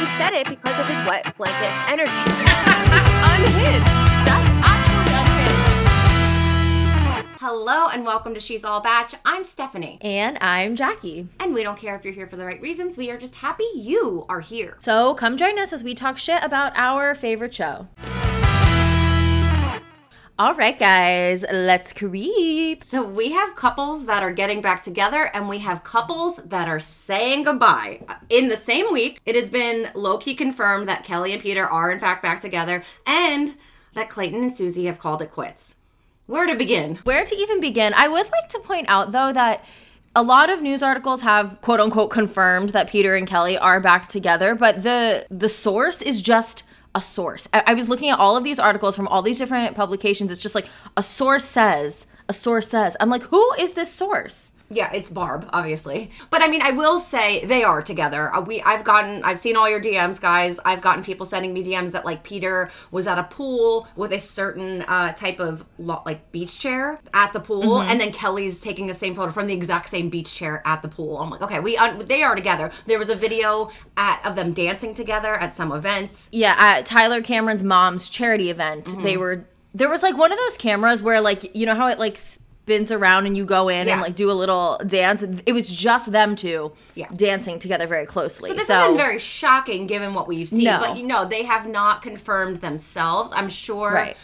She said it because of his wet blanket energy. unhinged. That's actually unhinged. Hello and welcome to She's All Bach. I'm Stefanie. And I'm Jackie. And we don't care if you're here for the right reasons. We are just happy you are here. So come join us as we talk shit about our favorite show. All right, guys, let's creep. So we have couples that are getting back together and we have couples that are saying goodbye. In the same week, it has been low key confirmed that Kelley and Peter are in fact back together and that Clayton and Susie have called it quits. Where to begin? Where to even begin? I would like to point out, though, that a lot of news articles have quote unquote confirmed that Peter and Kelley are back together, but the the source is just a source. I, I was looking at all of these articles from all these different publications. It's just like a source says, a source says. I'm like, who is this source? Yeah, it's Barb, obviously. But I mean, I will say they are together. Uh, we, I've gotten, I've seen all your DMs, guys. I've gotten people sending me DMs that like Peter was at a pool with a certain uh, type of lo- like beach chair at the pool, Mm-hmm. and then Kelley's taking the same photo from the exact same beach chair at the pool. I'm like, okay, we, un- they are together. There was a video at of them dancing together at some event. Yeah, at Tyler Cameron's mom's charity event, they Mm-hmm. were there was like one of those cameras where like you know how it like spins around and you go in Yeah. and like do a little dance. It was just them two Yeah. dancing together very closely. So this so isn't very shocking given what we've seen, No. but you know they have not confirmed themselves. I'm sure Right.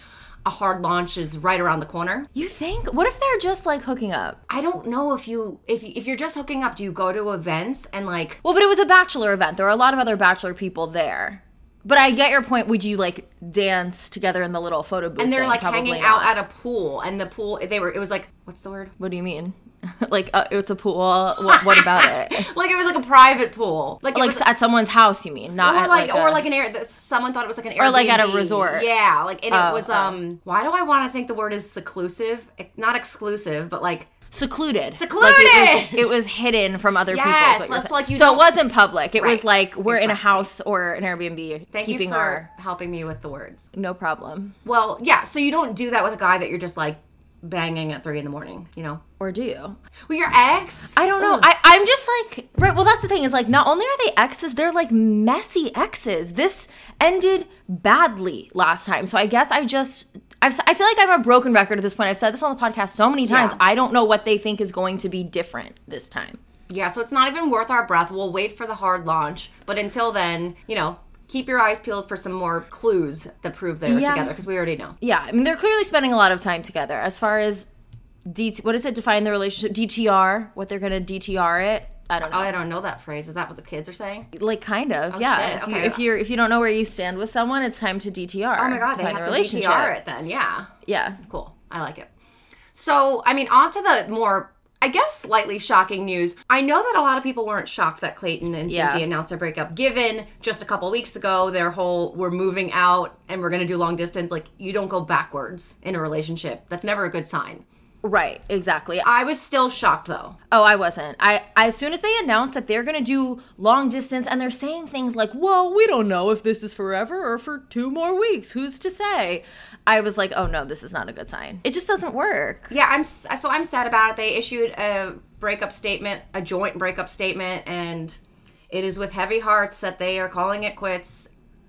a hard launch is right around the corner. you think what if they're just like hooking up? I don't know if you if you, if you're just hooking up, do you go to events and like Well, but it was a bachelor event. There were a lot of other bachelor people there. But I get your point. Would you like dance together in the little photo booth? and they're thing? like Probably hanging not. out at a pool and the pool they were it was like what's the word? What do you mean? like uh, it's a pool. What, what about it? Like it was like a private pool. Like like was, at someone's house? You mean not or at like, like, or a- like an air that someone thought it was like an Airbnb. Or like at a resort. Yeah, like and Oh, it was oh. um why do I want to think the word is seclusive? Not exclusive, but like secluded. Secluded! Like it, was, it was hidden from other people. Yes, you're less like you so it wasn't public. It was like we're in a house or an Airbnb, Thank keeping you for our helping me with the words. no problem. Well, yeah, so you don't do that with a guy that you're just like banging at three in the morning, you know? Or do you? Well, your ex? I don't know. Ugh. I, I'm just like right. Well, that's the thing is like not only are they exes, they're like messy exes. This ended badly last time, so I guess I just I've, si feel like I'm a broken record at this point. I've said this on the podcast so many times. Yeah. I don't know what they think is going to be different this time. Yeah, so it's not even worth our breath. We'll wait for the hard launch. But until then, you know, keep your eyes peeled for some more clues that prove they're Yeah. together because we already know. Yeah, I mean they're clearly spending a lot of time together. As far as DT, what does it define the relationship? DTR, what they're gonna DTR it? I don't oh, know. Oh, I don't know that phrase. Is that what the kids are saying? like kind of, oh, yeah. shit, If, you, if you're if you don't know where you stand with someone, it's time to DTR. Oh my god, they have to DTR it then. Yeah. Yeah, Cool. I like it. So, I mean, on to the more, I guess, slightly shocking news. I know that a lot of people weren't shocked that Clayton and Susie Yeah. announced their breakup, given just a couple weeks ago their whole we're moving out and we're going to do long distance. Like, you don't go backwards in a relationship. That's never a good sign. Right, exactly. I was still shocked though. Oh, I wasn't. I as soon as they announced that they're gonna do long distance, and they're saying things like, "Well, we don't know if this is forever or for two more weeks. Who's to say?" I was like, "Oh no, this is not a good sign. It just doesn't work." Yeah, I'm so I'm sad about it. They issued a breakup statement, a joint breakup statement, and it is with heavy hearts that they are calling it quits.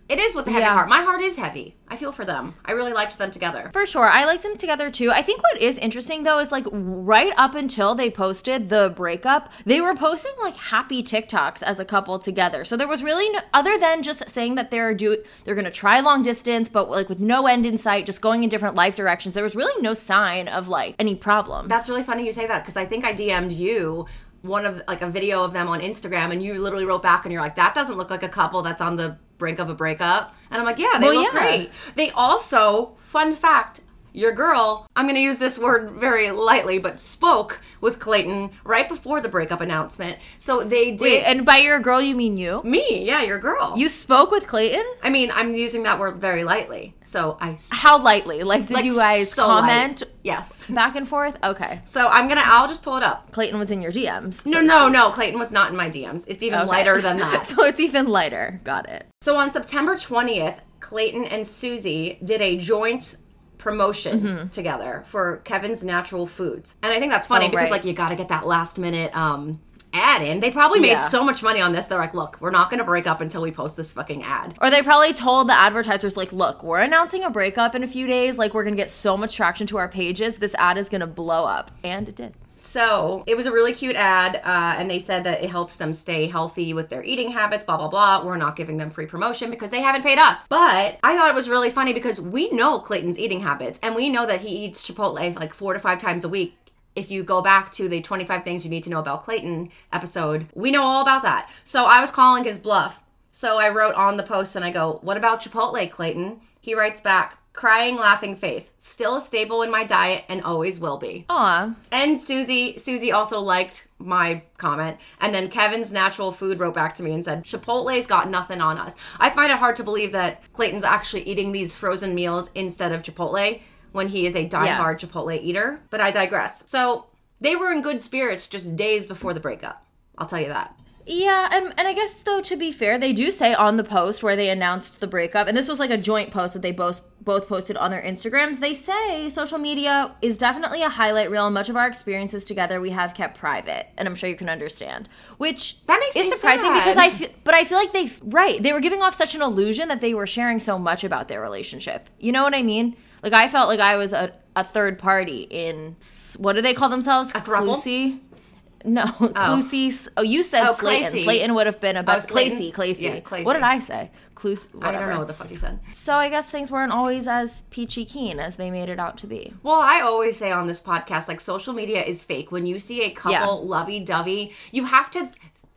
It is with a heavy Yeah. heart. My heart is heavy. I feel for them. I really liked them together. For sure. I liked them together too. I think what is interesting though is like right up until they posted the breakup, they were posting like happy TikToks as a couple together. So there was really no, other than just saying that they're do they're going to try long distance but like with no end in sight, just going in different life directions. There was really no sign of like any problems. That's really funny you say that because I think I DM'd you one of like a video of them on Instagram and you literally wrote back and you're like that doesn't look like a couple that's on the brink of a breakup and I'm like yeah they Well, look yeah. great. They also fun fact your girl, I'm going to use this word very lightly, but spoke with Clayton right before the breakup announcement. So they did. Wait, and by your girl you mean you? me, yeah, your girl. You spoke with Clayton? I mean, I'm using that word very lightly. So I. How lightly? Like did like, you guys so light. comment Yes. back and forth? Okay. So I'm going to, I'll just pull it up. Clayton was in your DMs. No, no, no. Clayton was not in my DMs. It's even Okay. lighter than that. so it's even lighter. Got it. So on September 20th, Clayton and Susie did a joint promotion Mm-hmm. together for Kevin's Natural Foods. And I think that's funny Oh, because right. like you got to get that last minute um ad in. They probably made Yeah. so much money on this. They're like, look, we're not going to break up until we post this fucking ad. Or they probably told the advertisers, like, look, we're announcing a breakup in a few days. Like, we're going to get so much traction to our pages. This ad is going to blow up. And it did. So it was a really cute ad, uh, and they said that it helps them stay healthy with their eating habits, blah, blah, blah. We're not giving them free promotion because they haven't paid us. But I thought it was really funny because we know Clayton's eating habits, and we know that he eats Chipotle like four to five times a week. If you go back to the 25 things you need to know about Clayton episode, we know all about that. So I was calling his bluff. So I wrote on the post and I go, What about Chipotle, Clayton? He writes back, crying, laughing face. Still a staple in my diet and always will be. Aw. And Susie, Susie also liked my comment. And then Kevin's natural food wrote back to me and said, Chipotle's got nothing on us. I find it hard to believe that Clayton's actually eating these frozen meals instead of Chipotle when he is a diehard Chipotle eater. But I digress. So they were in good spirits just days before the breakup. I'll tell you that. Yeah, and, and I guess though to be fair, they do say on the post where they announced the breakup, and this was like a joint post that they both both posted on their Instagrams. They say social media is definitely a highlight reel, and much of our experiences together we have kept private, and I'm sure you can understand. Which That makes is surprising sad. because I feel, but I feel like they right they were giving off such an illusion that they were sharing so much about their relationship. You know what I mean? Like I felt like I was a, a third party in what do they call themselves? A throuple? No, oh. Clusie. Oh, you said Oh, Slayton. Clacy. Slayton would have been about Oh, Slayton? Clacy. Clacy. Yeah, Clacy. What did I say? Cluse. I don't know what the fuck you said. So I guess things weren't always as peachy keen as they made it out to be. Well, I always say on this podcast, like social media is fake. When you see a couple Yeah. lovey dovey, you have to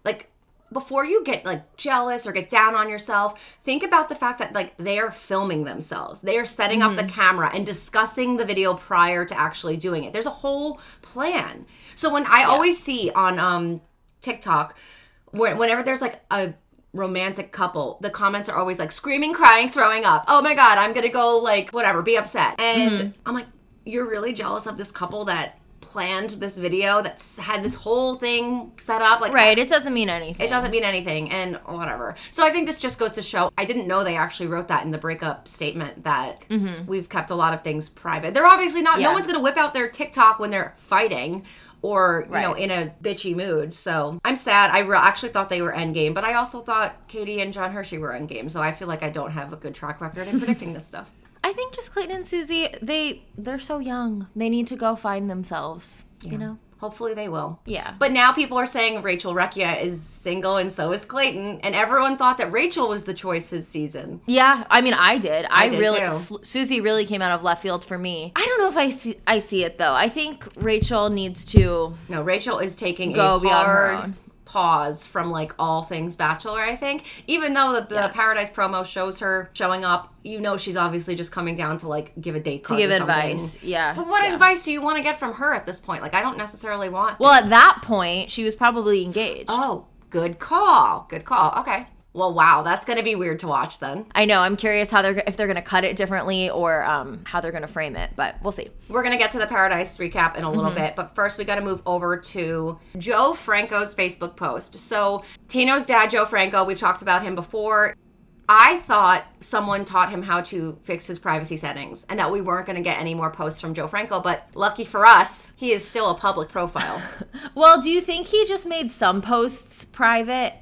like before you get like jealous or get down on yourself, think about the fact that like they are filming themselves. They are setting up the camera and discussing the video prior to actually doing it. There's a whole plan. So when I always see on um TikTok where whenever there's like a romantic couple, the comments are always like screaming, crying, throwing up. Oh my god, I'm gonna go like whatever, be upset. And I'm like, you're really jealous of this couple that planned this video that's had this whole thing set up like Right. It doesn't mean anything. it doesn't mean anything and whatever so i think this just goes to show i didn't know they actually wrote that in the breakup statement that we've kept a lot of things private they're obviously not no Mm-hmm. One's gonna whip out their tiktok when they're fighting or you know in a bitchy mood so i'm sad i re- actually thought they were endgame but i also thought katie and john hersey were endgame so i feel like i don't have a good track record in predicting this stuff I think just Clayton and Susie, they they're so young. They need to go find themselves. You know. hopefully they will Yeah. But now people are saying Rachel Recchia is single and so is Clayton, and everyone thought that Rachel was the choice this season. Yeah, I mean, I did. I, did really, too. Susie really came out of left field for me. I don't know if I see, I see it though. I think Rachel needs to. No, Rachel is taking Go a hard own. Pause from like all things Bachelor. I think, even though the, the Paradise promo shows her showing up, you know she's obviously just coming down to like give a date To give advice, yeah, But what yeah. advice do you want to get from her at this point? Like, I don't necessarily want. Well, at that point, she was probably engaged. oh, good call. Good call. Okay. Well, wow, that's gonna be weird to watch then. I know. I'm curious how they're if they're gonna cut it differently or um, how they're gonna frame it, but we'll see. We're gonna get to the Paradise recap in a Mm-hmm. little bit, but first we gotta move over to Joe Franco's Facebook post. So Tino's dad, Joe Franco, we've talked about him before. I thought someone taught him how to fix his privacy settings and that we weren't going to get any more posts from Joe Franco, but lucky for us, he is still a public profile. Well, do you think he just made some posts private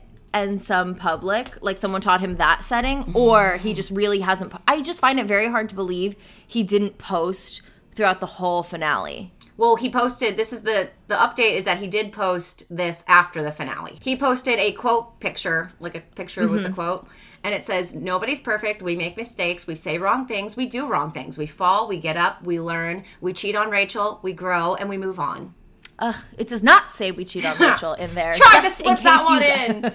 and some public? Like someone taught him that setting, or he just really hasn't? po- I just find it very hard to believe he didn't post throughout the whole finale. Well, he posted this is the the update is that he did post this after the finale. He posted a quote picture, like a picture with Mm-hmm. a quote, and it says, "Nobody's perfect. We make mistakes. We say wrong things. We do wrong things. We fall, we get up, we learn. We cheat on Rachel, we grow, and we move on." Ugh, it does not say we cheat on Rachel in there. Tried to slip in that one you-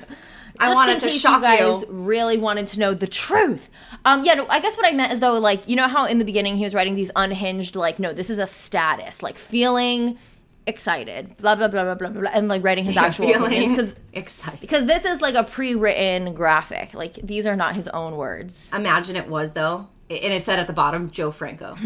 in. I just wanted in to case shock you guys you. really wanted to know the truth. Um, yeah, no, I guess what I meant is though, like you know how in the beginning he was writing these unhinged, like no, this is a status, like feeling excited, blah blah blah blah blah blah, and like writing his actual opinions Feeling because excited. because this is like a pre-written graphic, like these are not his own words. Imagine it was though, and it said at the bottom, Joe Franco.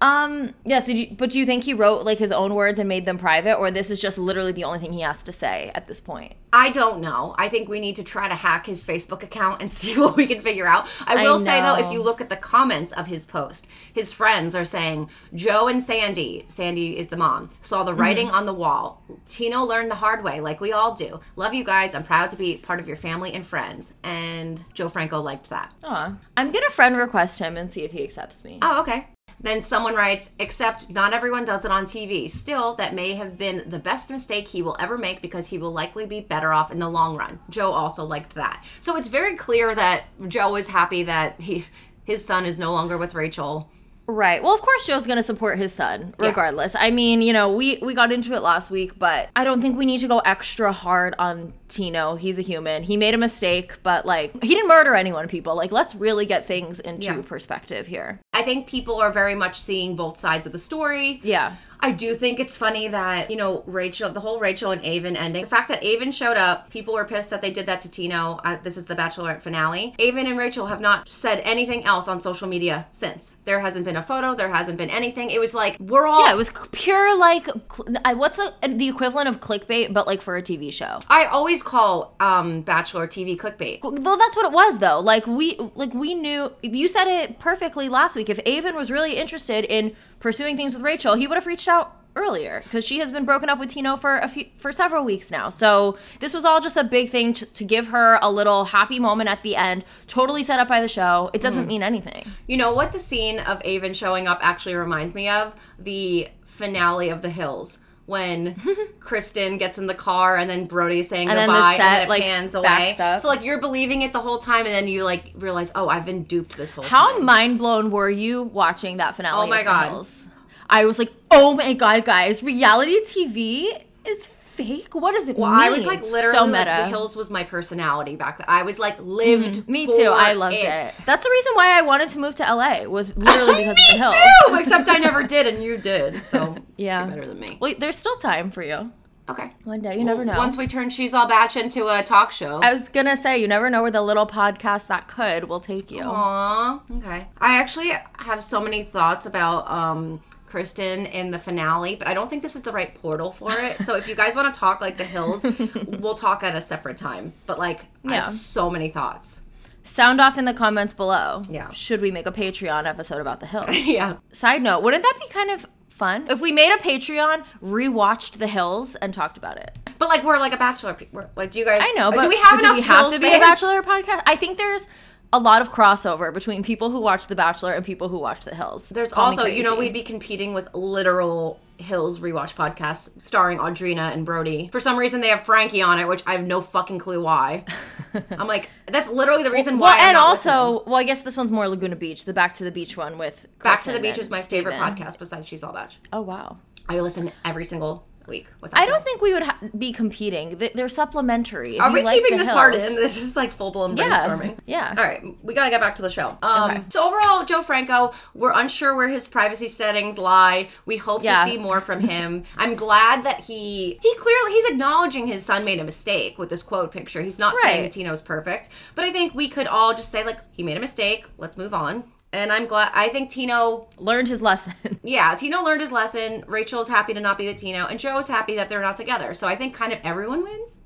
Um, yes, did you, but do you think he wrote like his own words and made them private, or this is just literally the only thing he has to say at this point? I don't know. I think we need to try to hack his Facebook account and see what we can figure out. I I will say though, if you look at the comments of his post, his friends are saying Joe and Sandy, Sandy is the mom, saw the writing on the wall. Tino learned the hard way, like we all do. Love you guys. I'm proud to be part of your family and friends. And Joe Franco liked that. Aw. I'm gonna friend request him and see if he accepts me. Oh, okay. Then someone writes, except not everyone does it on TV. Still, that may have been the best mistake he will ever make because he will likely be better off in the long run. Joe also liked that. So it's very clear that Joe is happy that he his son is no longer with Rachel. Right. Well, of course Joe's going to support his son regardless. I mean, you know, we we got into it last week, but I don't think we need to go extra hard on Tino. He's a human. He made a mistake, but like he didn't murder anyone, people. Like let's really get things into Yeah. perspective here. I think people are very much seeing both sides of the story. Yeah. I do think it's funny that, you know, Rachel, the whole Rachel and Aven ending, the fact that Aven showed up, people were pissed that they did that to Tino. Uh, this is the Bachelorette finale. Aven and Rachel have not said anything else on social media since. There hasn't been a photo, there hasn't been anything. It was like, we're all. Yeah, it was pure like cl- I- what's a, the equivalent of clickbait but like for a TV show. I always call um, Bachelor TV clickbait. Though that's what it was though. Like we like we knew you said it perfectly last week. If Aven was really interested in pursuing things with Rachel, he would have reached out earlier because she has been broken up with Tino for a few for several weeks now. So this was all just a big thing to, to give her a little happy moment at the end. Totally set up by the show. It doesn't mm-hmm. mean anything. You know what the scene of Aven showing up actually reminds me of? The finale of The Hills. When Kristin gets in the car and then Brody's saying And then the goodbye and set, then it like, pans away. up. So like you're believing it the whole time and then you like realize, oh, I've been duped this whole How time. How mind blown were you watching that finale? Oh my God. Hills? I was like, oh my god, guys, reality TV is fake. What does it Well, mean? I was like literally so like, meta. The Hills was my personality back then. I was like lived. Me for too. I loved it. That's the reason why I wanted to move to LA. Was literally because of the hills. Too, except I never did, and you did. So Yeah. you're better than me. Wait, there's still time for you. Okay. One day, you never know. Once we turn She's All Bach into a talk show. I was gonna say, you never know where the little podcast that could will take you. Aw, okay. I actually have so many thoughts about um Kristin in the finale, but I don't think this is the right portal for it. So if you guys want to talk like the hills, we'll talk at a separate time. But like I Yeah. have so many thoughts. Sound off in the comments below. Yeah. Should we make a Patreon episode about the hills? Yeah. Side note, wouldn't that be kind of fun if we made a Patreon, rewatched the hills, and talked about it? But like we're like a bachelor pe- like do you guys I know, but do we have do we have to be a? Bachelor podcast? I think there's a lot of crossover between people who watch The Bachelor and people who watch The Hills. There's Call also, you know, we'd be competing with literal Hills rewatch podcasts starring Audrina and Brody. For some reason, they have Frankie on it, which I have no fucking clue why. I'm like, that's literally the reason why. Well, and also, listening. well, I guess this one's more Laguna Beach, the Back to the Beach one with Back to the Beach is my favorite podcast besides She's All Bach. Oh wow. I listen every single week. Without I don't think we would ha- be competing. They're supplementary. If Are we like keeping this part in? This is like full blown Yeah. brainstorming. Yeah. All right, we gotta get back to the show. Um, Okay. So overall, Joe Franco, we're unsure where his privacy settings lie. We hope Yeah. to see more from him. I'm glad that he he clearly he's acknowledging his son made a mistake with this quote picture. He's not saying Right. that Tino's perfect, but I think we could all just say like he made a mistake. Let's move on. And I'm glad. I think Tino Learned his lesson. yeah, Tino learned his lesson. Rachel's happy to not be with Tino, and Joe's happy that they're not together. So I think kind of everyone wins.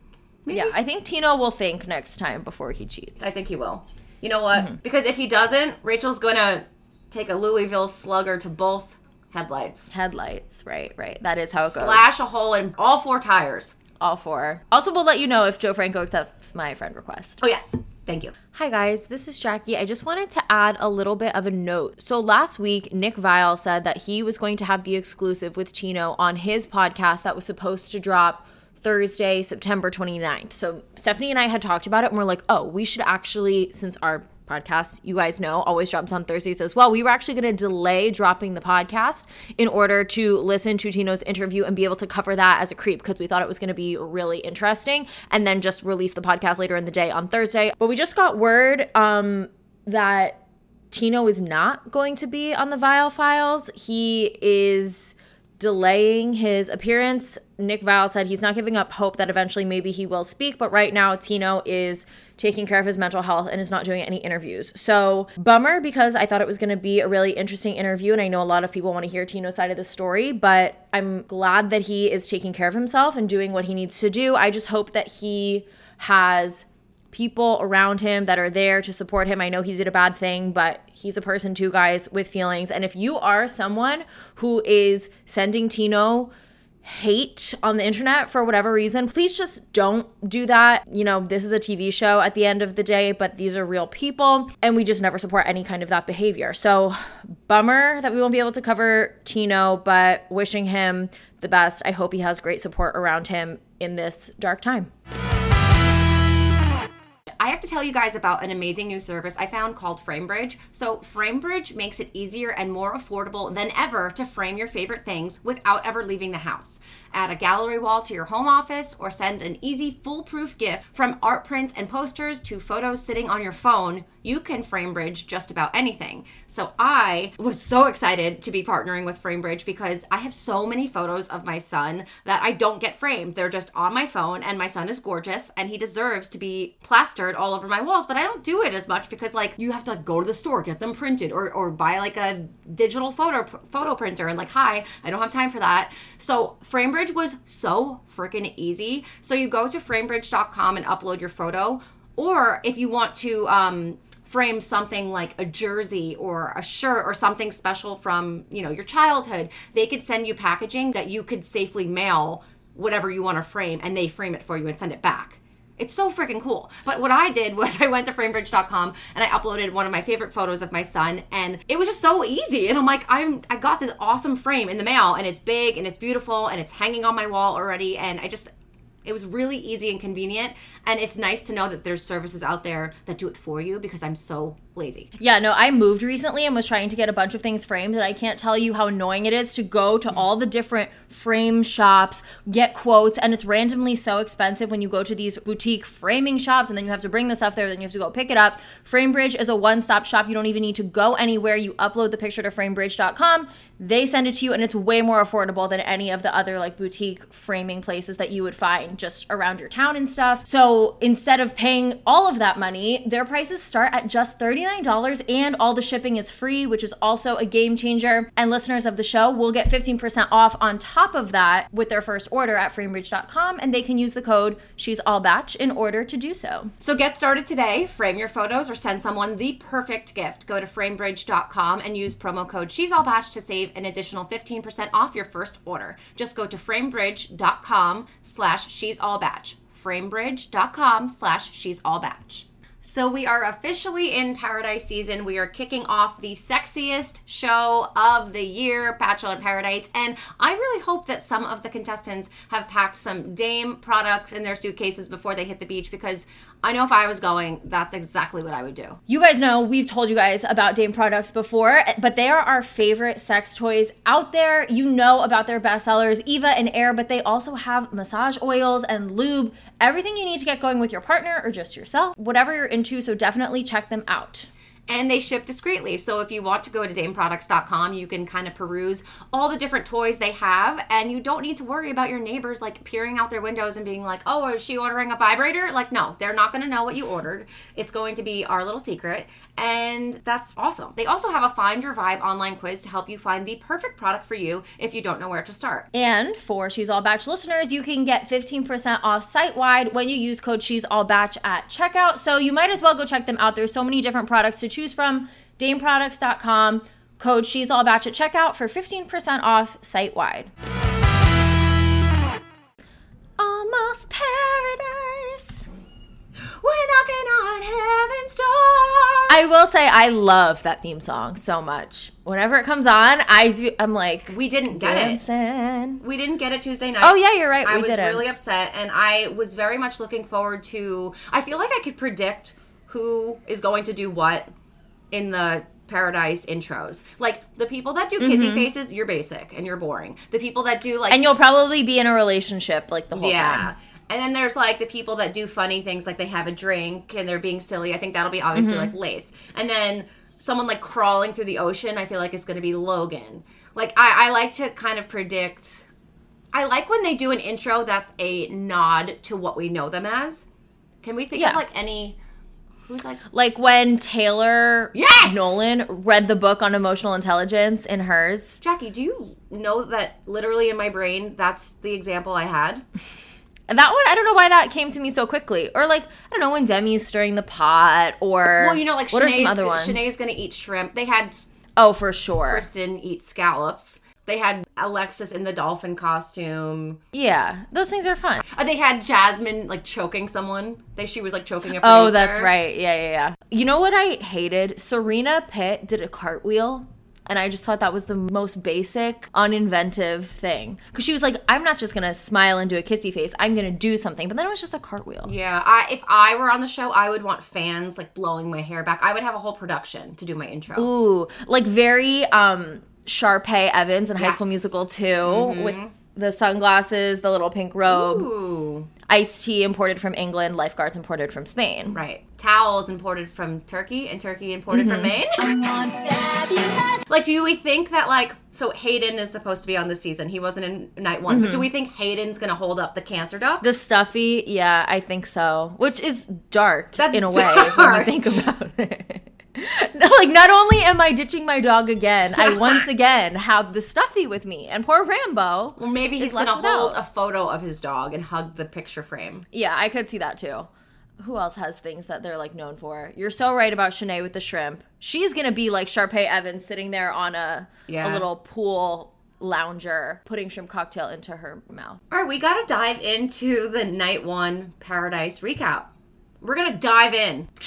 Maybe? yeah, I think Tino will think next time before he cheats. I think he will. You know what? Mm-hmm. Because if he doesn't, Rachel's gonna take a Louisville slugger to both headlights. Headlights, right, right. That is how it goes. Slash a hole in all four tires. all four. Also, we'll let you know if Joe Franco accepts my friend request. Oh yes, thank you. Hi guys, this is Jackie. I just wanted to add a little bit of a note. So last week, Nick Viall said that he was going to have the exclusive with Tino on his podcast that was supposed to drop Thursday, September 29th. So Stefanie and I had talked about it and we're like, oh, we should actually, since our podcast, you guys know, always drops on Thursdays as well. We were actually going to delay dropping the podcast in order to listen to Tino's interview and be able to cover that as a creep because we thought it was going to be really interesting and then just release the podcast later in the day on Thursday. But we just got word um, that Tino is not going to be on the Viall Files. He is delaying his appearance. Nick Viall said he's not giving up hope that eventually maybe he will speak, but right now Tino is taking care of his mental health and is not doing any interviews. So, bummer because I thought it was going to be a really interesting interview. And I know a lot of people want to hear Tino's side of the story, but I'm glad that he is taking care of himself and doing what he needs to do. I just hope that he has people around him that are there to support him. I know he did a bad thing, but he's a person too, guys, with feelings. And if you are someone who is sending Tino, hate on the internet for whatever reason, please just don't do that. You know, this is a TV show at the end of the day, but these are real people, and we just never support any kind of that behavior. So, bummer that we won't be able to cover Tino, but wishing him the best. I hope he has great support around him in this dark time. I have to tell you guys about an amazing new service I found called FrameBridge. So, FrameBridge makes it easier and more affordable than ever to frame your favorite things without ever leaving the house. Add a gallery wall to your home office or send an easy, foolproof gift from art prints and posters to photos sitting on your phone. You can FrameBridge just about anything. So, I was so excited to be partnering with FrameBridge because I have so many photos of my son that I don't get framed. They're just on my phone, and my son is gorgeous and he deserves to be plastered all over my walls, but I don't do it as much because like you have to go to the store, get them printed or or buy like a digital photo photo printer and like hi, I don't have time for that. So FrameBridge was so freaking easy. So you go to framebridge.com and upload your photo or if you want to um frame something like a jersey or a shirt or something special from, you know, your childhood, they could send you packaging that you could safely mail whatever you want to frame and they frame it for you and send it back. It's so freaking cool. But what I did was I went to framebridge.com and I uploaded one of my favorite photos of my son and it was just so easy. And I'm like, I'm I got this awesome frame in the mail and it's big and it's beautiful and it's hanging on my wall already and I just it was really easy and convenient and it's nice to know that there's services out there that do it for you because I'm so lazy. Yeah, no, I moved recently and was trying to get a bunch of things framed, and I can't tell you how annoying it is to go to all the different frame shops, get quotes, and it's randomly so expensive when you go to these boutique framing shops, and then you have to bring the stuff there, then you have to go pick it up. FrameBridge is a one stop shop. You don't even need to go anywhere. You upload the picture to framebridge.com, they send it to you, and it's way more affordable than any of the other like boutique framing places that you would find just around your town and stuff. So instead of paying all of that money, their prices start at just 39 $39 and all the shipping is free, which is also a game changer. And listeners of the show will get 15% off on top of that with their first order at framebridge.com and they can use the code She's All Bach in order to do so. So get started today, frame your photos or send someone the perfect gift. Go to framebridge.com and use promo code She's All Bach to save an additional 15% off your first order. Just go to framebridge.com slash She's All Bach framebridge.com slash she's all bach. So we are officially in paradise season. We are kicking off the sexiest show of the year, Bachelor in Paradise. And I really hope that some of the contestants have packed some Dame products in their suitcases before they hit the beach because I know if I was going, that's exactly what I would do. You guys know we've told you guys about Dame products before, but they are our favorite sex toys out there. You know about their bestsellers, Eva and Aer, but they also have massage oils and lube, everything you need to get going with your partner or just yourself, whatever you're into. So definitely check them out and they ship discreetly. So if you want to go to dameproducts.com, you can kind of peruse all the different toys they have, and you don't need to worry about your neighbors like peering out their windows and being like, "Oh, is she ordering a vibrator?" Like, no, they're not going to know what you ordered. It's going to be our little secret, and that's awesome. They also have a Find Your Vibe online quiz to help you find the perfect product for you if you don't know where to start. And for She's All Bach listeners, you can get 15% off site wide when you use code She's All Bach at checkout. So you might as well go check them out. There's so many different products to choose from. DameProducts.com, code She's All Bach at checkout for 15% off site wide. Almost paradise. We're knocking on heaven's door. I will say I love that theme song so much. Whenever it comes on, I do. I'm like, we didn't get dancing. it. We didn't get it Tuesday night. Oh yeah, you're right. I we was didn't. really upset, and I was very much looking forward to. I feel like I could predict who is going to do what in the paradise intros. Like the people that do kissy mm-hmm. faces, you're basic and you're boring. The people that do like and you'll probably be in a relationship like the whole yeah. time. And then there's like the people that do funny things, like they have a drink and they're being silly. I think that'll be obviously Mm-hmm. like Lace. And then someone like crawling through the ocean, I feel like is going to be Logan. Like I, I like to kind of predict. I like when they do an intro that's a nod to what we know them as. Can we think Yeah. of like any Who's like Like when Taylor Yes! Nolan read the book on emotional intelligence in hers. Jackie? Do you know that literally in my brain that's the example I had? And that one, I don't know why that came to me so quickly. Or like, I don't know, when Demi's stirring the pot or Well, you know, like what are some other ones? Shanae's gonna eat shrimp. They had oh, for sure. Kristen eat scallops. They had Alexis in the dolphin costume. Yeah, those things are fun. Uh, they had Jasmine like choking someone. They she was like choking a person. Oh, that's right. Yeah, yeah, yeah. You know what I hated? Serena Pitt did a cartwheel. And I just thought that was the most basic, uninventive thing. Because she was like, I'm not just going to smile and do a kissy face. I'm going to do something. But then it was just a cartwheel. Yeah, I, if I were on the show, I would want fans like blowing my hair back. I would have a whole production to do my intro. Ooh, like very um Sharpay Evans in High School Yes. Musical 2 with the sunglasses, the little pink robe, Ooh, iced tea imported from England, lifeguards imported from Spain. right. Towels imported from Turkey and Turkey imported from Mm-hmm. Maine. Like, do we think that like so Hayden is supposed to be on this season? He wasn't in night one, Mm-hmm. but do we think Hayden's gonna hold up the cancer duck? The stuffy, yeah, I think so. Which is dark That's in a way when you think about it. like not only am I ditching my dog again, I once again have the stuffy with me. And poor Rambo. Well, maybe he's gonna hold without. a photo of his dog and hug the picture frame. Yeah, I could see that too. Who else has things that they're like known for? You're so right about Shanae with the shrimp. She's gonna be like Sharpay Evans sitting there on a Yeah. a little pool lounger, putting shrimp cocktail into her mouth. All right, we got to dive into the night one Paradise recap. We're gonna dive in.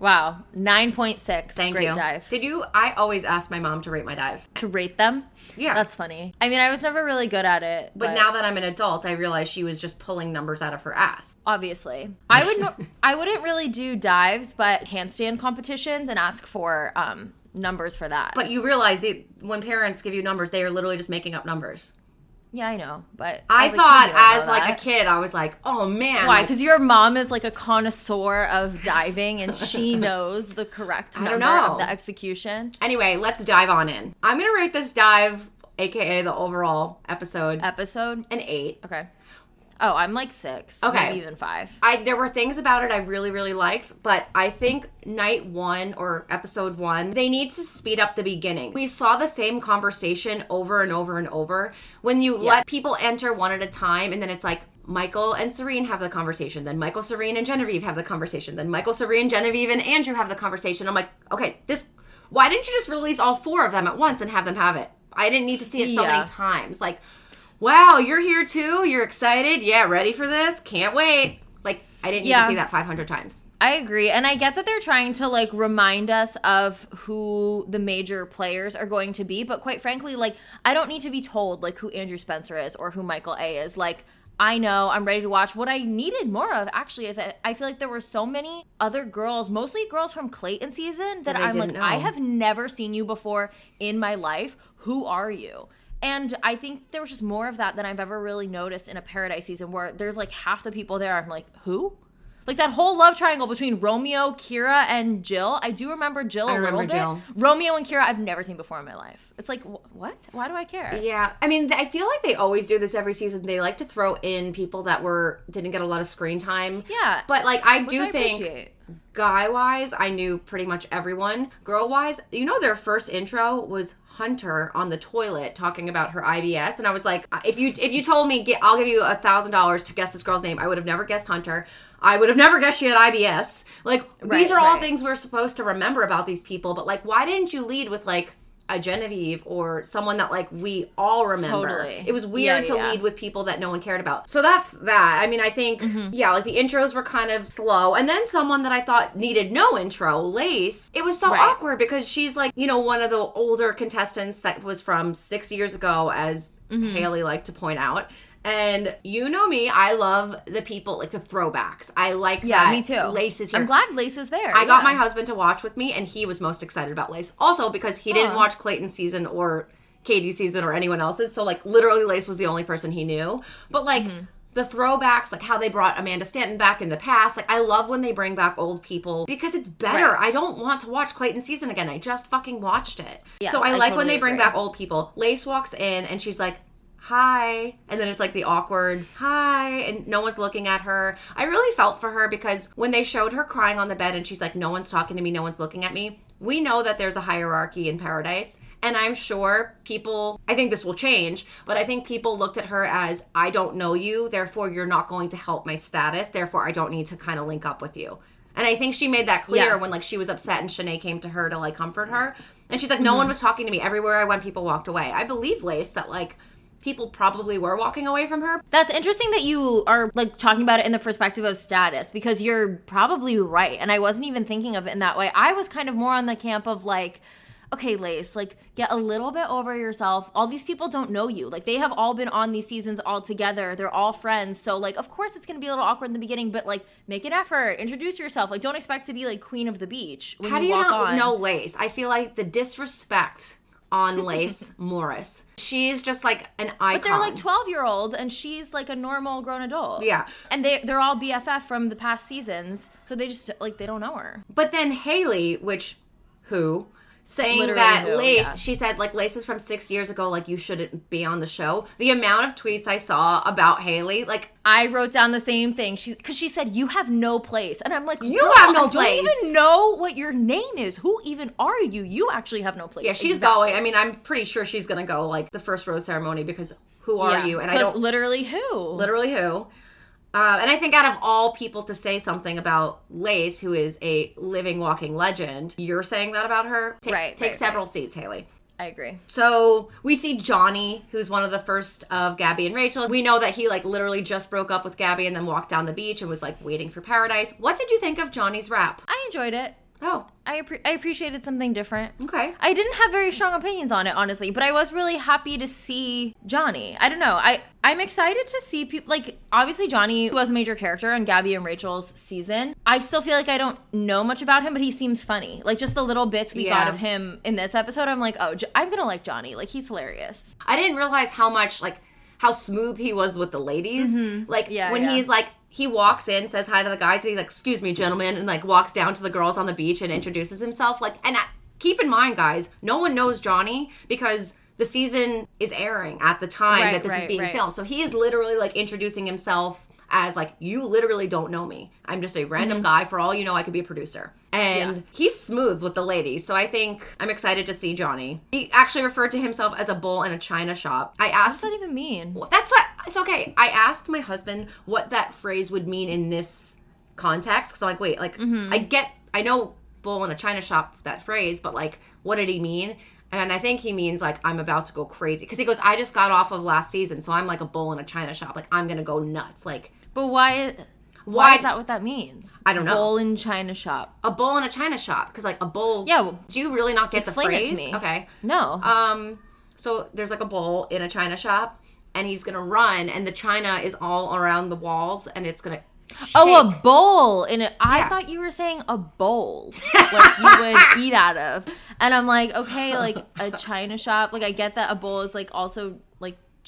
Wow, nine point six. Thank Great you. dive. Did you? I always ask my mom to rate my dives. to rate them. Yeah. That's funny. I mean, I was never really good at it, But now that I'm an adult, I realize she was just pulling numbers out of her ass. obviously, I would I wouldn't really do dives, but handstand competitions and ask for um numbers for that. But you realize that when parents give you numbers, they are literally just making up numbers. Yeah, I know. But I as a kid, thought, as like that. a kid, I was like, "Oh man, Why? like, Because your mom is like a connoisseur of diving, and she knows the correct I don't know. of the execution Anyway, let's dive on in. I'm gonna rate this dive, aka the overall episode, episode. an eight. Okay. Oh, I'm like six. Okay. Maybe even five. I there were things about it I really really liked, but I think night 1 or episode 1, they need to speed up the beginning. We saw the same conversation over and over and over. When you let people enter one at a time and then it's like Michael and Serene have the conversation, then Michael, Serene, and Genevieve have the conversation, then Michael, Serene, Genevieve, and Andrew have the conversation. I'm like, okay, this. Why didn't you just release all four of them at once and have them have it? I didn't need to see it so Yeah. many times. Like, wow, you're here too. You're excited. Yeah, ready for this? Can't wait. Like, I didn't need Yeah. to see that 500 times. I agree. And I get that they're trying to like remind us of who the major players are going to be, but quite frankly, like I don't need to be told like who Andrew Spencer is or who Michael A is. Like I know, I'm ready to watch. What I needed more of actually is I I feel like there were so many other girls, mostly girls from Clayton season that That I'm like didn't I have never seen you before in my life. Who are you? And I think there was just more of that than I've ever really noticed in a Paradise season where there's like half the people there. I'm like, who? Like that whole love triangle between Romeo, Kira, and Jill. I do remember Jill a I little remember bit. Romeo and Kira, I've never seen before in my life. It's like, wh- what? Why do I care? Yeah, I mean, I feel like they always do this every season. They like to throw in people that were didn't get a lot of screen time. Yeah. but like I Which do I think appreciate. Guy wise, I knew pretty much everyone. Girl wise, you know, their first intro was Hunter on the toilet talking about her IBS, and I was like, if you if you told me I'll give you a thousand dollars to guess this girl's name, I would have never guessed Hunter. I would have never guessed she had IBS. Like these Right, are all right. things we're supposed to remember about these people, but like, why didn't you lead with like? A Genevieve or someone that like we all remember. Totally. It was weird Yeah, to yeah. lead with people that no one cared about. So that's that. I mean, I think Mm-hmm. yeah, like the intros were kind of slow, and then someone that I thought needed no intro, Lace. It was so Right. awkward because she's like you know one of the older contestants that was from six years ago, as Mm-hmm. Haley liked to point out. And you know me, I love the people like the throwbacks. I like Yeah, that me too. Lace is here. I'm glad Lace is there. I got my husband to watch with me, and he was most excited about Lace. Also, because he didn't watch Clayton's season or Katie's season or anyone else's. So, like, literally, Lace was the only person he knew. But, like, Mm-hmm. the throwbacks, like how they brought Amanda Stanton back in the past, like, I love when they bring back old people because it's better. Right. I don't want to watch Clayton season again. I just fucking watched it. Yes, so, I, I like when totally they bring agree. back old people. Lace walks in, and she's like, hi and then it's like the awkward hi and no one's looking at her i really felt for her because when they showed her crying on the bed and she's like no one's talking to me no one's looking at me we know that there's a hierarchy in paradise and i'm sure people i think this will change but i think people looked at her as i don't know you therefore you're not going to help my status therefore i don't need to kind of link up with you and I think she made that clear Yeah. when like she was upset and Shanae came to her to like comfort her. And she's like, no mm-hmm. one was talking to me. Everywhere I went, people walked away. I believe Lace that like people probably were walking away from her. That's interesting that you are like talking about it in the perspective of status because you're probably right. And I wasn't even thinking of it in that way. I was kind of more on the camp of like, okay, Lace, like get a little bit over yourself. All these people don't know you. Like they have all been on these seasons all together. They're all friends. So like of course it's gonna be a little awkward in the beginning, but like make an effort, introduce yourself. Like don't expect to be like queen of the beach. When How do you walk not on. know Lace? I feel like the disrespect on Lace Morris. She's just like an icon. But they're like 12 year olds and she's like a normal grown adult. Yeah. And they they're all BFF from the past seasons. So they just like they don't know her. But then Haley, which who saying Literally that Lace, yeah. she said like Lace is from six years ago, like you shouldn't be on the show. The amount of tweets I saw about Haley, like I wrote down the same thing. She's because she said you have no place, and I'm like, You have no I place." Don't even know what your name is. Who even are you? You actually have no place. yeah, she's Exactly. going. I mean, I'm pretty sure she's gonna go like the first rose ceremony because who are Yeah, you? And I don't literally who. literally who. Uh, and I think out of all people to say something about Lace, who is a living, walking legend, you're saying that about her. Ta- Right, Take right, several seats, Haley. I agree. So we see Johnny, who's one of the first of Gabby and Rachel. We know that he like literally just broke up with Gabby and then walked down the beach and was like waiting for paradise. What did you think of Johnny's rap? I enjoyed it. Oh, I appre- I appreciated something different. okay. I didn't have very strong opinions on it, honestly, but I was really happy to see Johnny. I don't know. I I'm excited to see people like obviously Johnny was a major character on Gabby and Rachel's season. I still feel like I don't know much about him, but he seems funny. Like just the little bits we got of him in this episode, I'm like, oh, J- I'm gonna like Johnny. Like he's hilarious. I didn't realize how much like how smooth he was with the ladies. Like Mm-hmm. Yeah, when yeah. he's like he walks in, says hi to the guys, and he's like, "Excuse me, gentlemen," and like walks down to the girls on the beach and introduces himself. Like, and I, keep in mind, guys, no one knows Johnny because the season is airing at the time Right, that this is being right. filmed. So he is literally like introducing himself as like you literally don't know me. I'm just a random Mm-hmm. guy. For all you know, I could be a producer. And he's smooth with the ladies. So I think I'm excited to see Johnny. He actually referred to himself as a bull in a china shop. I asked What does that even mean? that's what it's okay. I asked my husband what that phrase would mean in this context because I'm like, wait, like Mm-hmm. I get, I know bull in a china shop that phrase, but like, what did he mean? And I think he means like I'm about to go crazy because he goes, I just got off of last season, so I'm like a bull in a china shop, like I'm gonna go nuts, like But why? Why, Why- is that what that means? I don't know. A bowl in China shop. a bowl in a china shop because like a bowl. Yeah, well, Do you really not get the phrase? to me. Okay. No. Um, so there's like a bowl in a china shop, and he's gonna run, and the china is all around the walls, and it's gonna. Oh, a bowl in it. I thought you were saying a bowl, like you would eat out of. And I'm like, okay, like a china shop. Like I get that a bowl is like also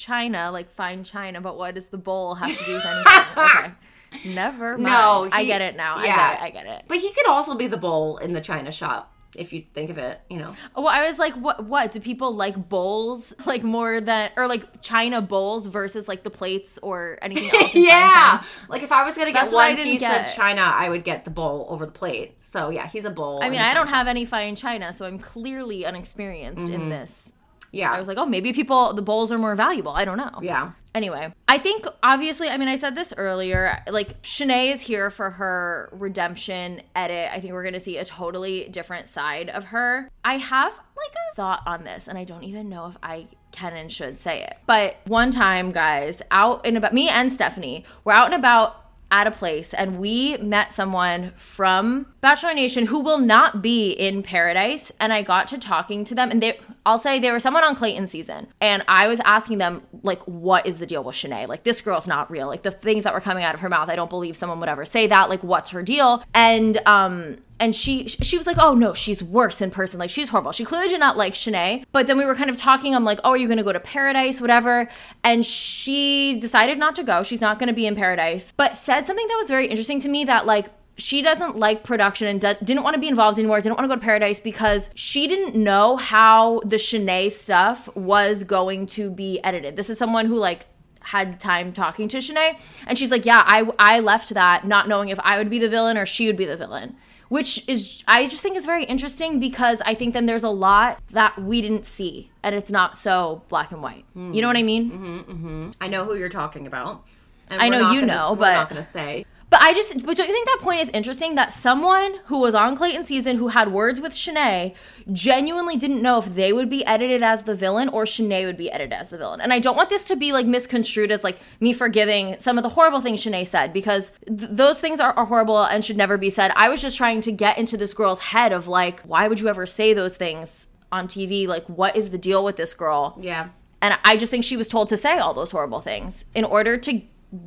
china, like fine china. But what does the bowl have to do with anything? Okay, never mind. No, I get it now. yeah. I get it. I get it. But he could also be the bowl in the china shop if you think of it. You know. Well, I was like, what? What do people like bowls like more than or like china bowls versus like the plates or anything else? yeah. Like if I was gonna get That's one piece get. of china, I would get the bowl over the plate. So yeah, he's a bowl. I mean, I don't shop. have any fine china, so I'm clearly unexperienced in mm-hmm. this. Yeah. I was like, oh, maybe people the bowls are more valuable. I don't know. yeah. Anyway, I think obviously, I mean, I said this earlier. Like, Shanae is here for her redemption edit. I think we're gonna see a totally different side of her. I have like a thought on this, and I don't even know if I can and should say it. But one time, guys, out and about, me and Stefanie were out and about at a place and we met someone from Bachelor Nation who will not be in paradise and I got to talking to them and they I'll say they were someone on Clayton season and I was asking them like what is the deal with Shanae like this girl's not real like the things that were coming out of her mouth I don't believe someone would ever say that like what's her deal and um and she she was like, "Oh no, she's worse in person. Like she's horrible. She clearly did not like Shanae." But then we were kind of talking. I'm like, "Oh, are you to go to paradise, whatever?" And she decided not to go. She's not to be in paradise. But said something that was very interesting to me. That like she doesn't like production and didn't want to be involved anymore, didn't want to go to Paradise because she didn't know how the Shanae stuff was going to be edited. This is someone who like had time talking to Shanae and she's like, "Yeah, I I left that not knowing if I would be the villain or she would be the villain." Which is I just think is very interesting because I think then there's a lot that we didn't see and it's not so black and white. You know what I mean? Mm-hmm, mm-hmm. I know who you're talking about. And I know you gonna- know, we're but- not going to say. But I just, but don't you think that point is interesting that someone who was on Clayton season who had words with Shanae genuinely didn't know if they would be edited as the villain or Shanae would be edited as the villain. And I don't want this to be like misconstrued as like me forgiving some of the horrible things Shanae said because th- those things are, are horrible and should never be said. I was just trying to get into this girl's head of like, why would you ever say those things on TV? Like, what is the deal with this girl? Yeah. And I just think she was told to say all those horrible things in order to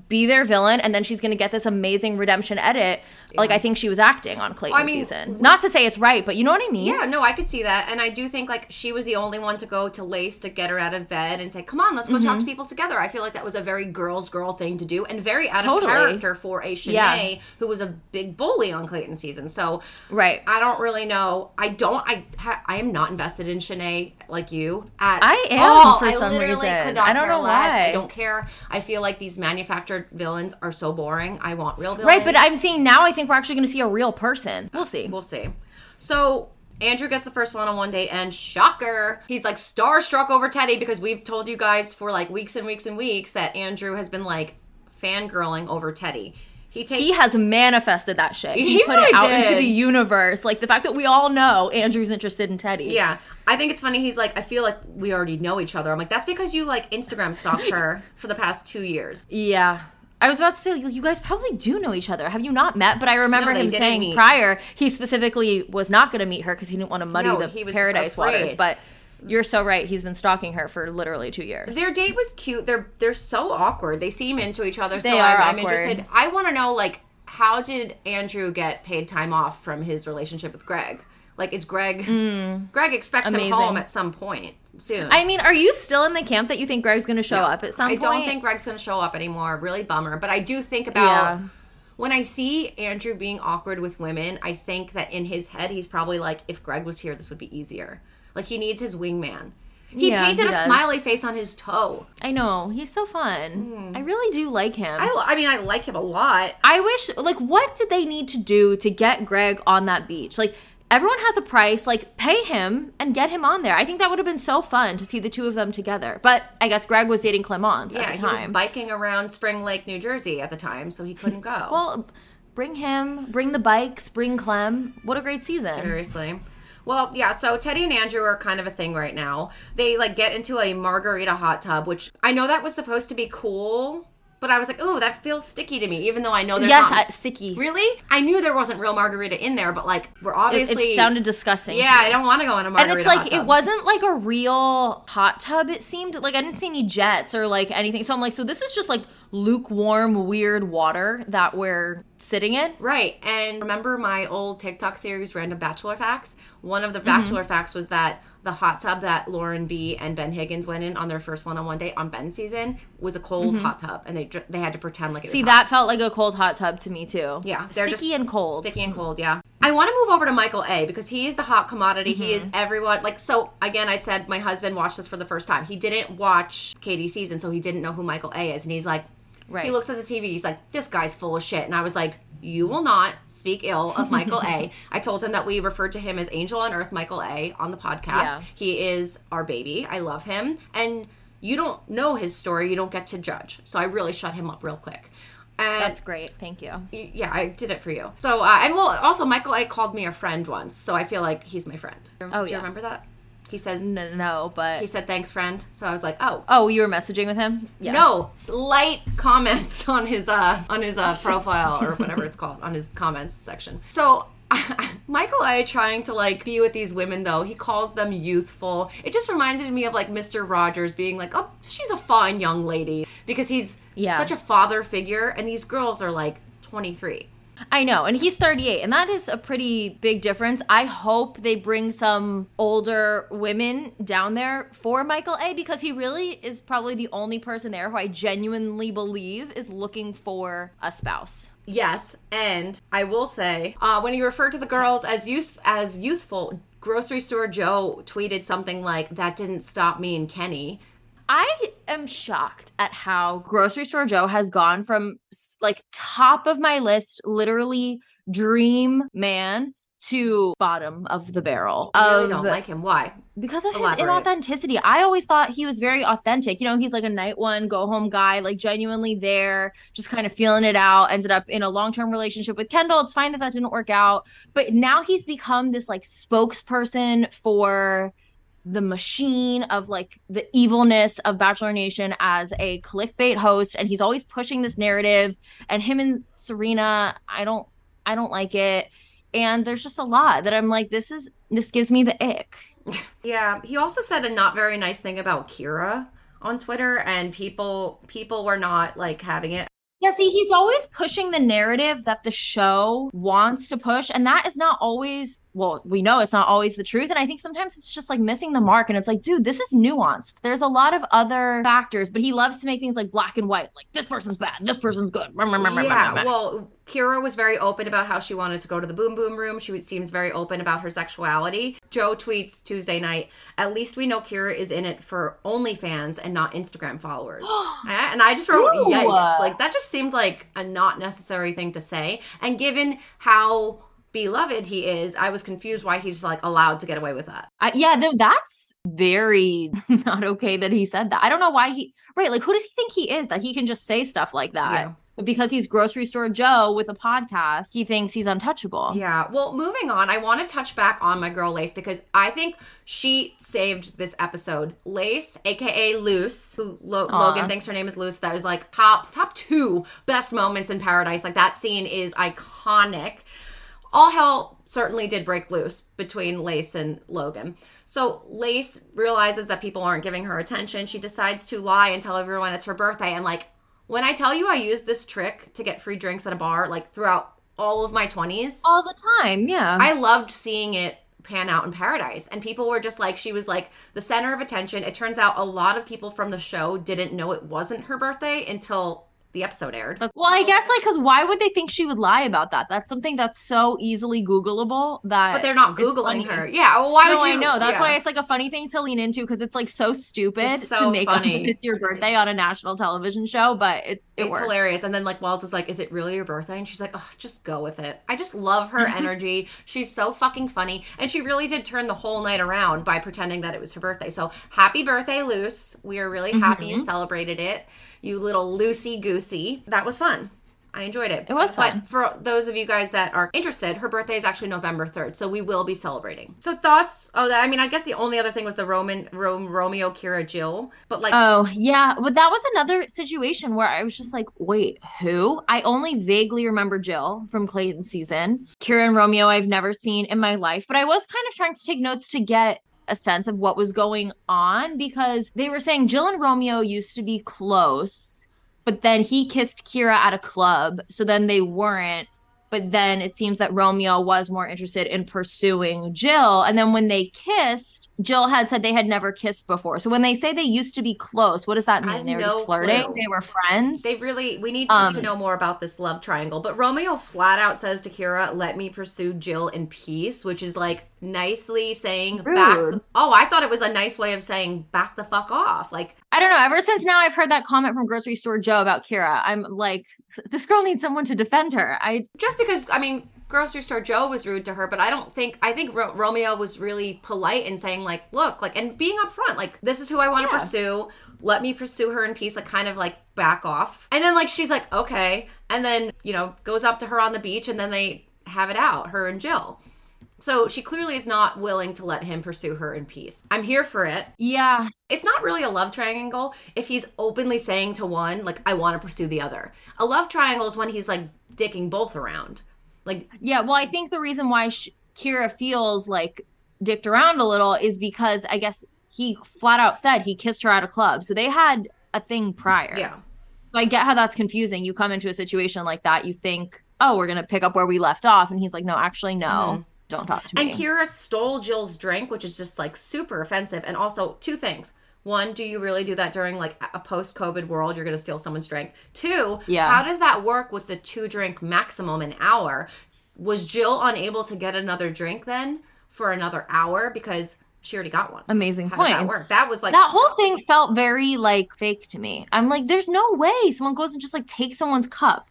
be their villain and then she's going to get this amazing redemption edit like i think she was acting on clayton I mean, season not to say it's right but you know what i mean Yeah, no, I could see that. And I do think like she was the only one to go to Lace to get her out of bed and say, Come on, let's go Mm-hmm. talk to people together. I feel like that was a very girls girl thing to do and very out Totally. of character for a Shanae Yeah. who was a big bully on Clayton season. So right I don't really know. I don't. I ha, I am not invested in Shanae like you. At I am all. for I some reason. Could not I don't care know less. why. I don't care. I feel like these manufactured villains are so boring. I want real villains. right but i'm seeing now i think we're actually going to see a real person we'll see We'll see. So Andrew gets the first one on one date, and shocker, he's like starstruck over Teddy because we've told you guys for like weeks and weeks and weeks that Andrew has been like fangirling over Teddy. He takes he has manifested that shit he, He put really it out did. into the universe like the fact that we all know andrew's interested in teddy Yeah, I think it's funny. He's like, I feel like we already know each other. I'm like, that's because you like Instagram stalked her for the past two years. Yeah. I was about to say, you guys probably do know each other. Have you not met? But I remember No, they him didn't saying meet. prior he specifically was not going to meet her because he didn't want to muddy No, the he was paradise afraid. waters. But you're so right. He's been stalking her for literally two years. Their date was cute. They're they're so awkward. They seem into each other. so They I'm, are I'm interested. I want to know like how did Andrew get paid time off from his relationship with Greg? Like, is Greg Greg expects him Mm. Home at some point soon? I mean, are you still in the camp that you think Greg's going to show up at some I point? I don't think Greg's going to show up anymore. Really bummer. But I do think about Yeah. when I see Andrew being awkward with women, I think that in his head, he's probably like, if Greg was here, this would be easier. Like, he needs his wingman. He Yeah, painted he a does. smiley face on his toe. I know. He's so fun. Mm. I really do like him. I, I mean, I like him a lot. I wish, like, what did they need to do to get Greg on that beach? Like, everyone has a price. Like, pay him and get him on there. I think that would have been so fun to see the two of them together. But I guess Greg was dating Clemence Yeah, at the time. he was biking around Spring Lake, New Jersey at the time, so he couldn't go. well, bring him, bring the bikes, bring Clem. What a great season. Seriously. Well, yeah, so Teddy and Andrew are kind of a thing right now. They like get into a margarita hot tub, which I know that was supposed to be cool, but I was like, "Ooh, that feels sticky to me," even though I know there's Yes, not I, sticky. Really? I knew there wasn't real margarita in there, but like we're obviously it sounded disgusting. Yeah. I don't want to go in a margarita. And it's like it wasn't like a real hot tub. It seemed like I didn't see any jets or like anything. So I'm like, so this is just like lukewarm, weird water that we're sitting in. Right. And remember my old TikTok series, Random Bachelor Facts? One of the Mm-hmm. Bachelor Facts was that the hot tub that Lauren B and Ben Higgins went in on their first one on one date on Ben's season was a cold hot tub. And they they had to pretend like it Mm-hmm. See, was hot. that felt like a cold hot tub to me too. Yeah. sticky and cold. Sticky and cold, yeah. I want to move over to Michael A because he is the hot commodity. He Mm-hmm. is everyone. Like, so again, I said my husband watched this for the first time. He didn't watch Katie's season, so he didn't know who Michael A is. And he's like, Right. he looks at the TV, he's like, this guy's full of shit. And I was like, you will not speak ill of Michael A. I told him that we referred to him as Angel on Earth Michael A on the podcast. Yeah. He is our baby. I love him. And you don't know his story, you don't get to judge. So I really shut him up real quick. And That's great. Thank you. yeah, I did it for you. So, uh, and well, also Michael A called me a friend once, so I feel like he's my friend. Oh, Do you yeah. remember that? He said No, no, but he said thanks, friend. So I was like, oh. oh, you were messaging with him? Yeah. No, slight comments on his uh on his uh profile or whatever it's called on his comments section. So Michael I trying to like be with these women though, he calls them youthful. It just reminded me of like Mr. Rogers being like, "Oh, she's a fine young lady," because he's Yeah. such a father figure, and these girls are like 23. I know, and he's 38, and that is a pretty big difference. I hope they bring some older women down there for Michael A because he really is probably the only person there who I genuinely believe is looking for a spouse. Yes, and I will say, uh, when you refer to the girls as youth as youthful, grocery store Joe tweeted something like, "That didn't stop me and Kenny." I am shocked at how Grocery Store Joe has gone from like top of my list, literally dream man, to bottom of the barrel. I really of- don't like him. Why? because of his inauthenticity. I always thought he was very authentic. You know, he's like a night one, go home guy, like genuinely there, just kind of feeling it out. Ended up in a long term relationship with Kendall. It's fine that that didn't work out, but now he's become this like spokesperson for the machine of like the evilness of Bachelor Nation as a clickbait host and he's always pushing this narrative and him and Serena I don't I don't like it and there's just a lot that I'm like this is this gives me the ick. Yeah, he also said a not very nice thing about Kira on Twitter, and people people were not like having it. Yeah, see, he's always pushing the narrative that the show wants to push, and that is not always, well, we know it's not always the truth. And I think sometimes it's just like missing the mark. And it's like, dude, this is nuanced. There's a lot of other factors, but he loves to make things like black and white, like this person's bad, this person's good. Yeah, well, Kira was very open about how she wanted to go to the boom boom room. She seems very open about her sexuality. Joe tweets Tuesday night, at least we know Kira is in it for OnlyFans and not Instagram followers. and I just wrote, Ooh. yikes. Like, that just seemed like a not necessary thing to say. And given how beloved he is, I was confused why he's like allowed to get away with that. I, yeah, no, that's very not okay that he said that. I don't know why he, right? Like, who does he think he is that he can just say stuff like that? Yeah. But because he's grocery store Joe with a podcast, he thinks he's untouchable. Yeah. Well, moving on, I want to touch back on my girl Lace because I think she saved this episode. Lace, aka Luce, who Lo- Logan thinks her name is Luce. That was like top top two best moments in Paradise. Like that scene is iconic. All hell certainly did break loose between Lace and Logan. So Lace realizes that people aren't giving her attention. She decides to lie and tell everyone it's her birthday. And like when I tell you I used this trick to get free drinks at a bar, like throughout all of my 20s, All the time, yeah. I loved seeing it pan out in paradise. And people were just like, she was like the center of attention. It turns out a lot of people from the show didn't know it wasn't her birthday until the episode aired. Well, I guess like because why would they think she would lie about that? That's something that's so easily Googleable that. But they're not Googling her. Yeah. Well, why no, would you? I know. That's yeah. why it's like a funny thing to lean into because it's like so stupid It's so to make up funny. that it's your birthday on a national television show, but it, it it's works. hilarious. And then like Wells is like, "Is it really your birthday?" And she's like, "Oh, just go with it." I just love her energy. She's so fucking funny, and she really did turn the whole night around by pretending that it was her birthday. So happy birthday, Luce! We are really happy you mm-hmm. celebrated it, you little loosey goosey. That was fun. I enjoyed it. It was fun. But for those of you guys that are interested, her birthday is actually November 3rd, so we will be celebrating. So thoughts? Oh, that, I mean, I guess the only other thing was the Roman, Rome, Romeo, Kira, Jill. But like, Oh, yeah. But that was another situation where I was just like, wait, who? I only vaguely remember Jill from Clayton's season. Kira and Romeo, I've never seen in my life, but I was kind of trying to take notes to get a sense of what was going on because they were saying Jill and Romeo used to be close, but then he kissed Kira at a club. So then they weren't. But then it seems that Romeo was more interested in pursuing Jill. And then when they kissed, Jill had said they had never kissed before. So when they say they used to be close, what does that mean? They were no just flirting? clue. They were friends? They really, we need Um, to know more about this love triangle. But Romeo flat out says to Kira, let me pursue Jill in peace, which is like nicely saying back. Oh, I thought it was a nice way of saying back the fuck off. Like, I don't know. Ever since now, I've heard that comment from grocery store Joe about Kira. I'm like, this girl needs someone to defend her. I just because, I mean, grocery store Joe was rude to her, but I don't think, I think Ro- Romeo was really polite in saying, like, look, like, and being upfront, like, this is who I want to Yeah. pursue. Let me pursue her in peace, like, kind of like back off. And then, like, she's like, okay. And then, you know, goes up to her on the beach and then they have it out, her and Jill. So she clearly is not willing to let him pursue her in peace. I'm here for it. yeah. It's not really a love triangle if he's openly saying to one, like, I want to pursue the other. A love triangle is when he's like dicking both around. Like, Yeah, well, I think the reason why sh- Kira feels like dicked around a little is because I guess he flat out said he kissed her at a club. So they had a thing prior. yeah. So I get how that's confusing. You come into a situation like that, you think oh, we're going to pick up where we left off. And he's like, no, actually, no, mm-hmm. Don't talk to me. And. Kira stole Jill's drink, which is just like super offensive. And also, two things. One, do you really do that during like a post COVID world? You're going to steal someone's drink. Two, Yeah. how does that work with the two drink maximum an hour? Was Jill unable to get another drink then for another hour because she already got one? Amazing How points. that? That was like that whole thing felt very like fake to me. I'm like, there's no way someone goes and just like takes someone's cup.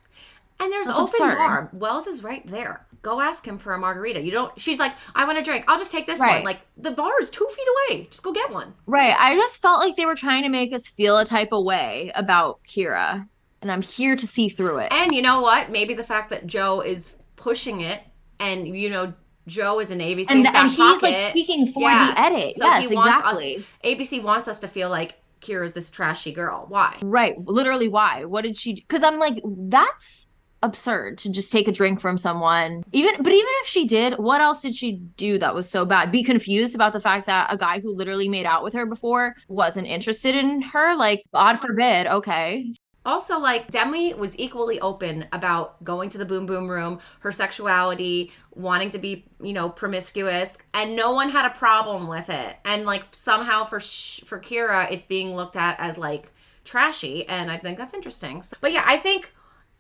And there's That's open absurd. bar. Wells is right there. Go ask him for a margarita. You don't. She's like, I want a drink. I'll just take this one. Like the bar is two feet away. Just go get one. Right. I just felt like they were trying to make us feel a type of way about Kira. And I'm here to see through it. And you know what? Maybe the fact that Joe is pushing it, and you know Joe is an ABC And, and he's like speaking for Yes. the edit. So yes, he wants exactly. us. ABC wants us to feel like Kira's this trashy girl. Why? Right. Literally, why? What did she? Because I'm like, that's absurd to just take a drink from someone. Even, but even if she did, what else did she do that was so bad? Be confused about the fact that a guy who literally made out with her before wasn't interested in her. Like, God forbid. Okay. Also, like Demi was equally open about going to the boom boom room, her sexuality, wanting to be, you know, promiscuous, and no one had a problem with it. And like somehow for for Kira, it's being looked at as like trashy, and I think that's interesting. So, but yeah, I think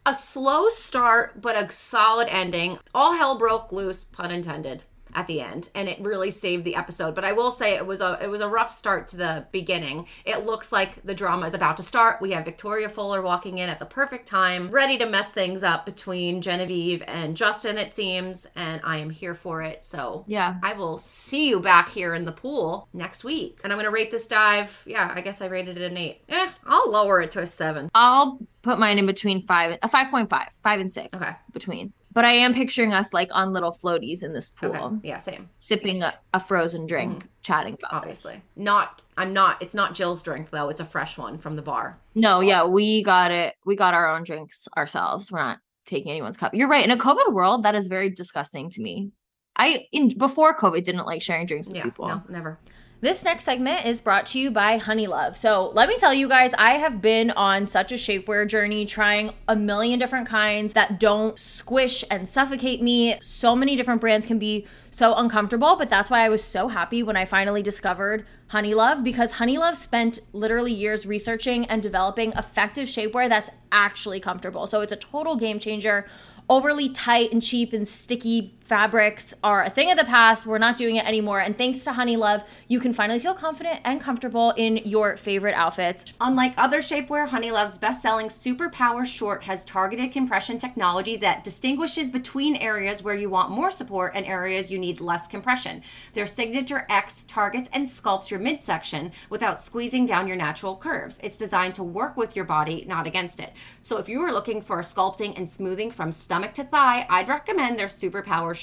a slow start but a solid ending. All hell broke loose, pun intended. At the end, and it really saved the episode. But I will say it was a it was a rough start to the beginning. It looks like the drama is about to start. We have Victoria Fuller walking in at the perfect time, ready to mess things up between Genevieve and Justin. It seems, and I am here for it. So Yeah. I will see you back here in the pool next week. And I'm gonna rate this dive. Yeah, I guess I rated it an eight. Eh, I'll lower it to a seven. I'll put mine in between five, a 5.5, five and six Okay. between. But I am picturing us like on little floaties in this pool, Okay. Yeah, same. sipping a, a frozen mm-hmm. drink, chatting about this. Obviously, not. I'm not. It's not Jill's drink though. It's a fresh one from the bar. No, yeah, we got it. We got our own drinks ourselves. We're not taking anyone's cup. You're right. In a COVID world, that is very disgusting to me. I in before COVID didn't like sharing drinks with Yeah. people. No, never. This next segment is brought to you by Honeylove. So, let me tell you guys, I have been on such a shapewear journey, trying a million different kinds that don't squish and suffocate me. So many different brands can be so uncomfortable, but that's why I was so happy when I finally discovered Honeylove because Honeylove spent literally years researching and developing effective shapewear that's actually comfortable. So, it's a total game changer. Overly tight and cheap and sticky fabrics are a thing of the past. We're not doing it anymore. And thanks to Honeylove, you can finally feel confident and comfortable in your favorite outfits. Unlike other shapewear, Honeylove's best-selling Super Power Short has targeted compression technology that distinguishes between areas where you want more support and areas you need less compression. Their signature X targets and sculpts your midsection without squeezing down your natural curves. It's designed to work with your body, not against it. So if you are looking for sculpting and smoothing from stomach to thigh, I'd recommend their Super Power.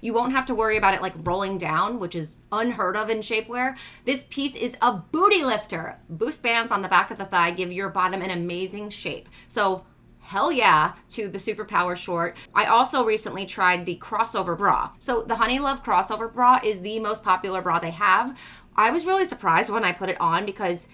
You won't have to worry about it like rolling down, which is unheard of in shapewear. This piece is a booty lifter. Boost bands on the back of the thigh give your bottom an amazing shape. So hell yeah to the superpower short i also recently tried the crossover bra so the honeylove crossover bra is the most popular bra they have i was really surprised when i put it on because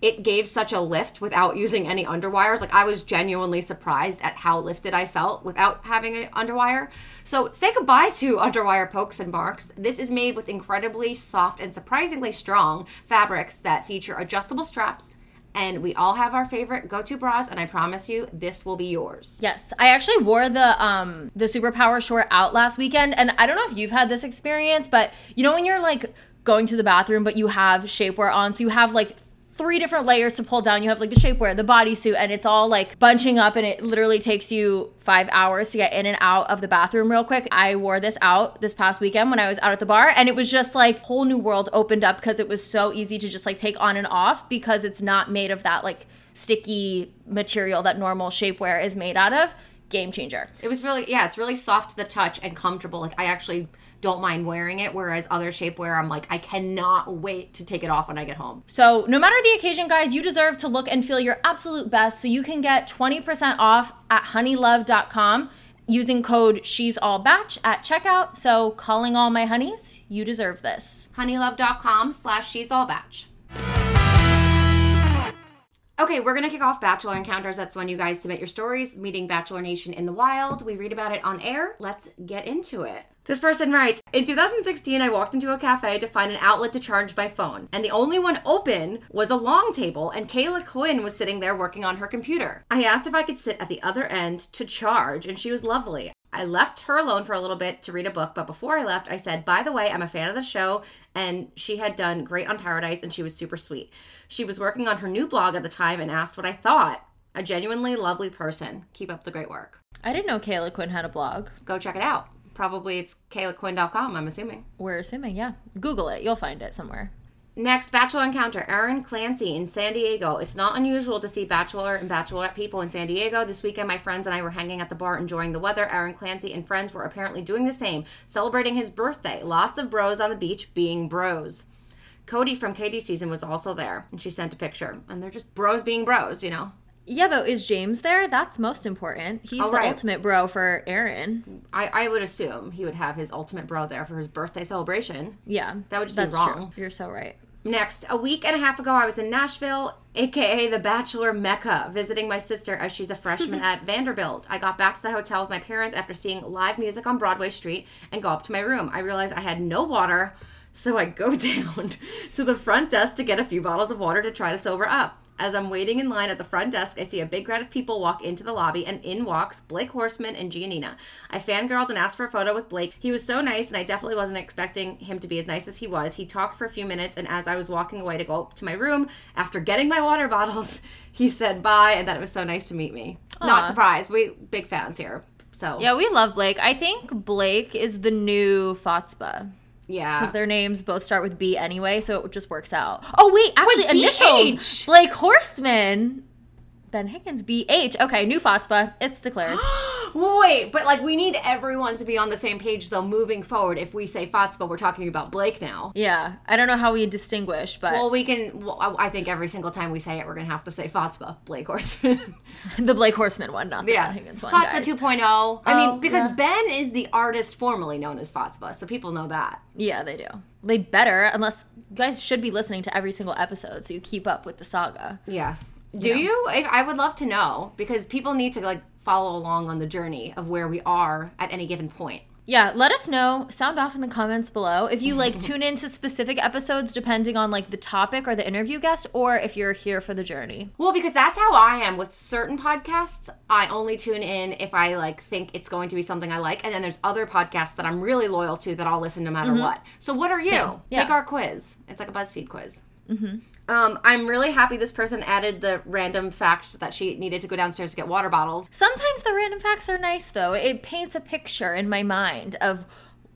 it gave such a lift without using any underwires. Like I was genuinely surprised at how lifted I felt without having an underwire. So say goodbye to underwire pokes and marks. This is made with incredibly soft and surprisingly strong fabrics that feature adjustable straps. And we all have our favorite go-to bras, and I promise you, this will be yours. Yes, I actually wore the um the superpower short out last weekend and I don't know if you've had this experience, but you know when you're like going to the bathroom but you have shapewear on, so you have like three different layers to pull down. You have like the shapewear, the bodysuit, and it's all like bunching up, and it literally takes you five hours to get in and out of the bathroom real quick. I wore this out this past weekend when I was out at the bar, and it was just like whole new world opened up because it was so easy to just like take on and off because it's not made of that like sticky material that normal shapewear is made out of. Game changer. It was really, yeah, it's really soft to the touch and comfortable. Like I actually don't mind wearing it, whereas other shapewear, I'm like, I cannot wait to take it off when I get home. So, no matter the occasion, guys, you deserve to look and feel your absolute best. So, you can get 20% off at honeylove.com using code She's All Bach at checkout. So, calling all my honeys, you deserve this. honeylove.com slash she's all bach. Okay, we're gonna kick off Bachelor Encounters. That's when you guys submit your stories, meeting Bachelor Nation in the wild. We read about it on air. Let's get into it. This person writes In 2016, I walked into a cafe to find an outlet to charge my phone, and the only one open was a long table, and Caila Quinn was sitting there working on her computer. I asked if I could sit at the other end to charge, and she was lovely. I left her alone for a little bit to read a book, but before I left, I said, By the way, I'm a fan of the show, and she had done great on Paradise, and she was super sweet. She was working on her new blog at the time and asked what I thought. A genuinely lovely person. Keep up the great work. I didn't know Caila Quinn had a blog. Go check it out. Probably it's cailaquinn.com, I'm assuming. We're assuming, yeah. Google it. You'll find it somewhere. Next, Bachelor Encounter, Aaron Clancy in San Diego. It's not unusual to see Bachelor and Bachelorette people in San Diego. This weekend, my friends and I were hanging at the bar enjoying the weather. Aaron Clancy and friends were apparently doing the same, celebrating his birthday. Lots of bros on the beach being bros. Cody from Katie season was also there, and she sent a picture. And they're just bros being bros, you know? Yeah, but is James there? That's most important. He's Oh, the right. ultimate bro for Aaron. I, I would assume he would have his ultimate bro there for his birthday celebration. Yeah. That would just be that's wrong. true. You're so right. Next, a week and a half ago, I was in Nashville, aka the Bachelor Mecca, visiting my sister as she's a freshman at Vanderbilt. I got back to the hotel with my parents after seeing live music on Broadway Street and go up to my room. I realized I had no water, so I go down to the front desk to get a few bottles of water to try to sober up. As I'm waiting in line at the front desk, I see a big crowd of people walk into the lobby, and in walks Blake Horstman and Giannina. I fangirled and asked for a photo with Blake. He was so nice, and I definitely wasn't expecting him to be as nice as he was. He talked for a few minutes, and as I was walking away to go up to my room, after getting my water bottles, he said bye and that it was so nice to meet me. Not surprised. We big fans here. So Yeah, we love Blake. I think Blake is the new Fotspa. Yeah. Because their names both start with B anyway, so it just works out. Oh wait, actually With initials. BH. Blake Horstman. Ben Higgins, BH. Okay, new Fotspa. It's declared. Wait, but like we need everyone to be on the same page though moving forward. If we say Fotspa, we're talking about Blake now. yeah. I don't know how we distinguish, but Well, we can. Well, I I think every single time we say it, we're gonna have to say Fotspa, Blake Horstman. the Blake Horstman one, not the yeah, Ben Higgins one. Fotspa guys. 2.0. I Oh, mean, because yeah. Ben is the artist formerly known as Fotspa, so people know that. Yeah, they do. They better, unless you guys should be listening to every single episode so you keep up with the saga. Yeah. Do you? I, I would love to know because people need to like follow along on the journey of where we are at any given point. Yeah, let us know. Sound off in the comments below if you like tune into specific episodes depending on like the topic or the interview guest, or if you're here for the journey. Well, because that's how I am with certain podcasts. I only tune in if I like think it's going to be something I like, and then there's other podcasts that I'm really loyal to that I'll listen no matter what. So, what are you? Mm-hmm. Yeah. Take our quiz. It's like a BuzzFeed quiz. Mm-hmm. Um, I'm really happy this person added the random fact that she needed to go downstairs to get water bottles. Sometimes the random facts are nice though. It paints a picture in my mind of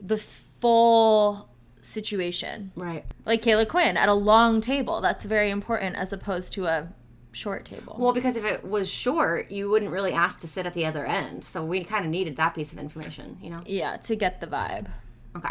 the full situation. Right. Like Caila Quinn at a long table. That's very important as opposed to a short table. Well, because if it was short, you wouldn't really ask to sit at the other end. So we kind of needed that piece of information, you know? yeah, to get the vibe. Okay.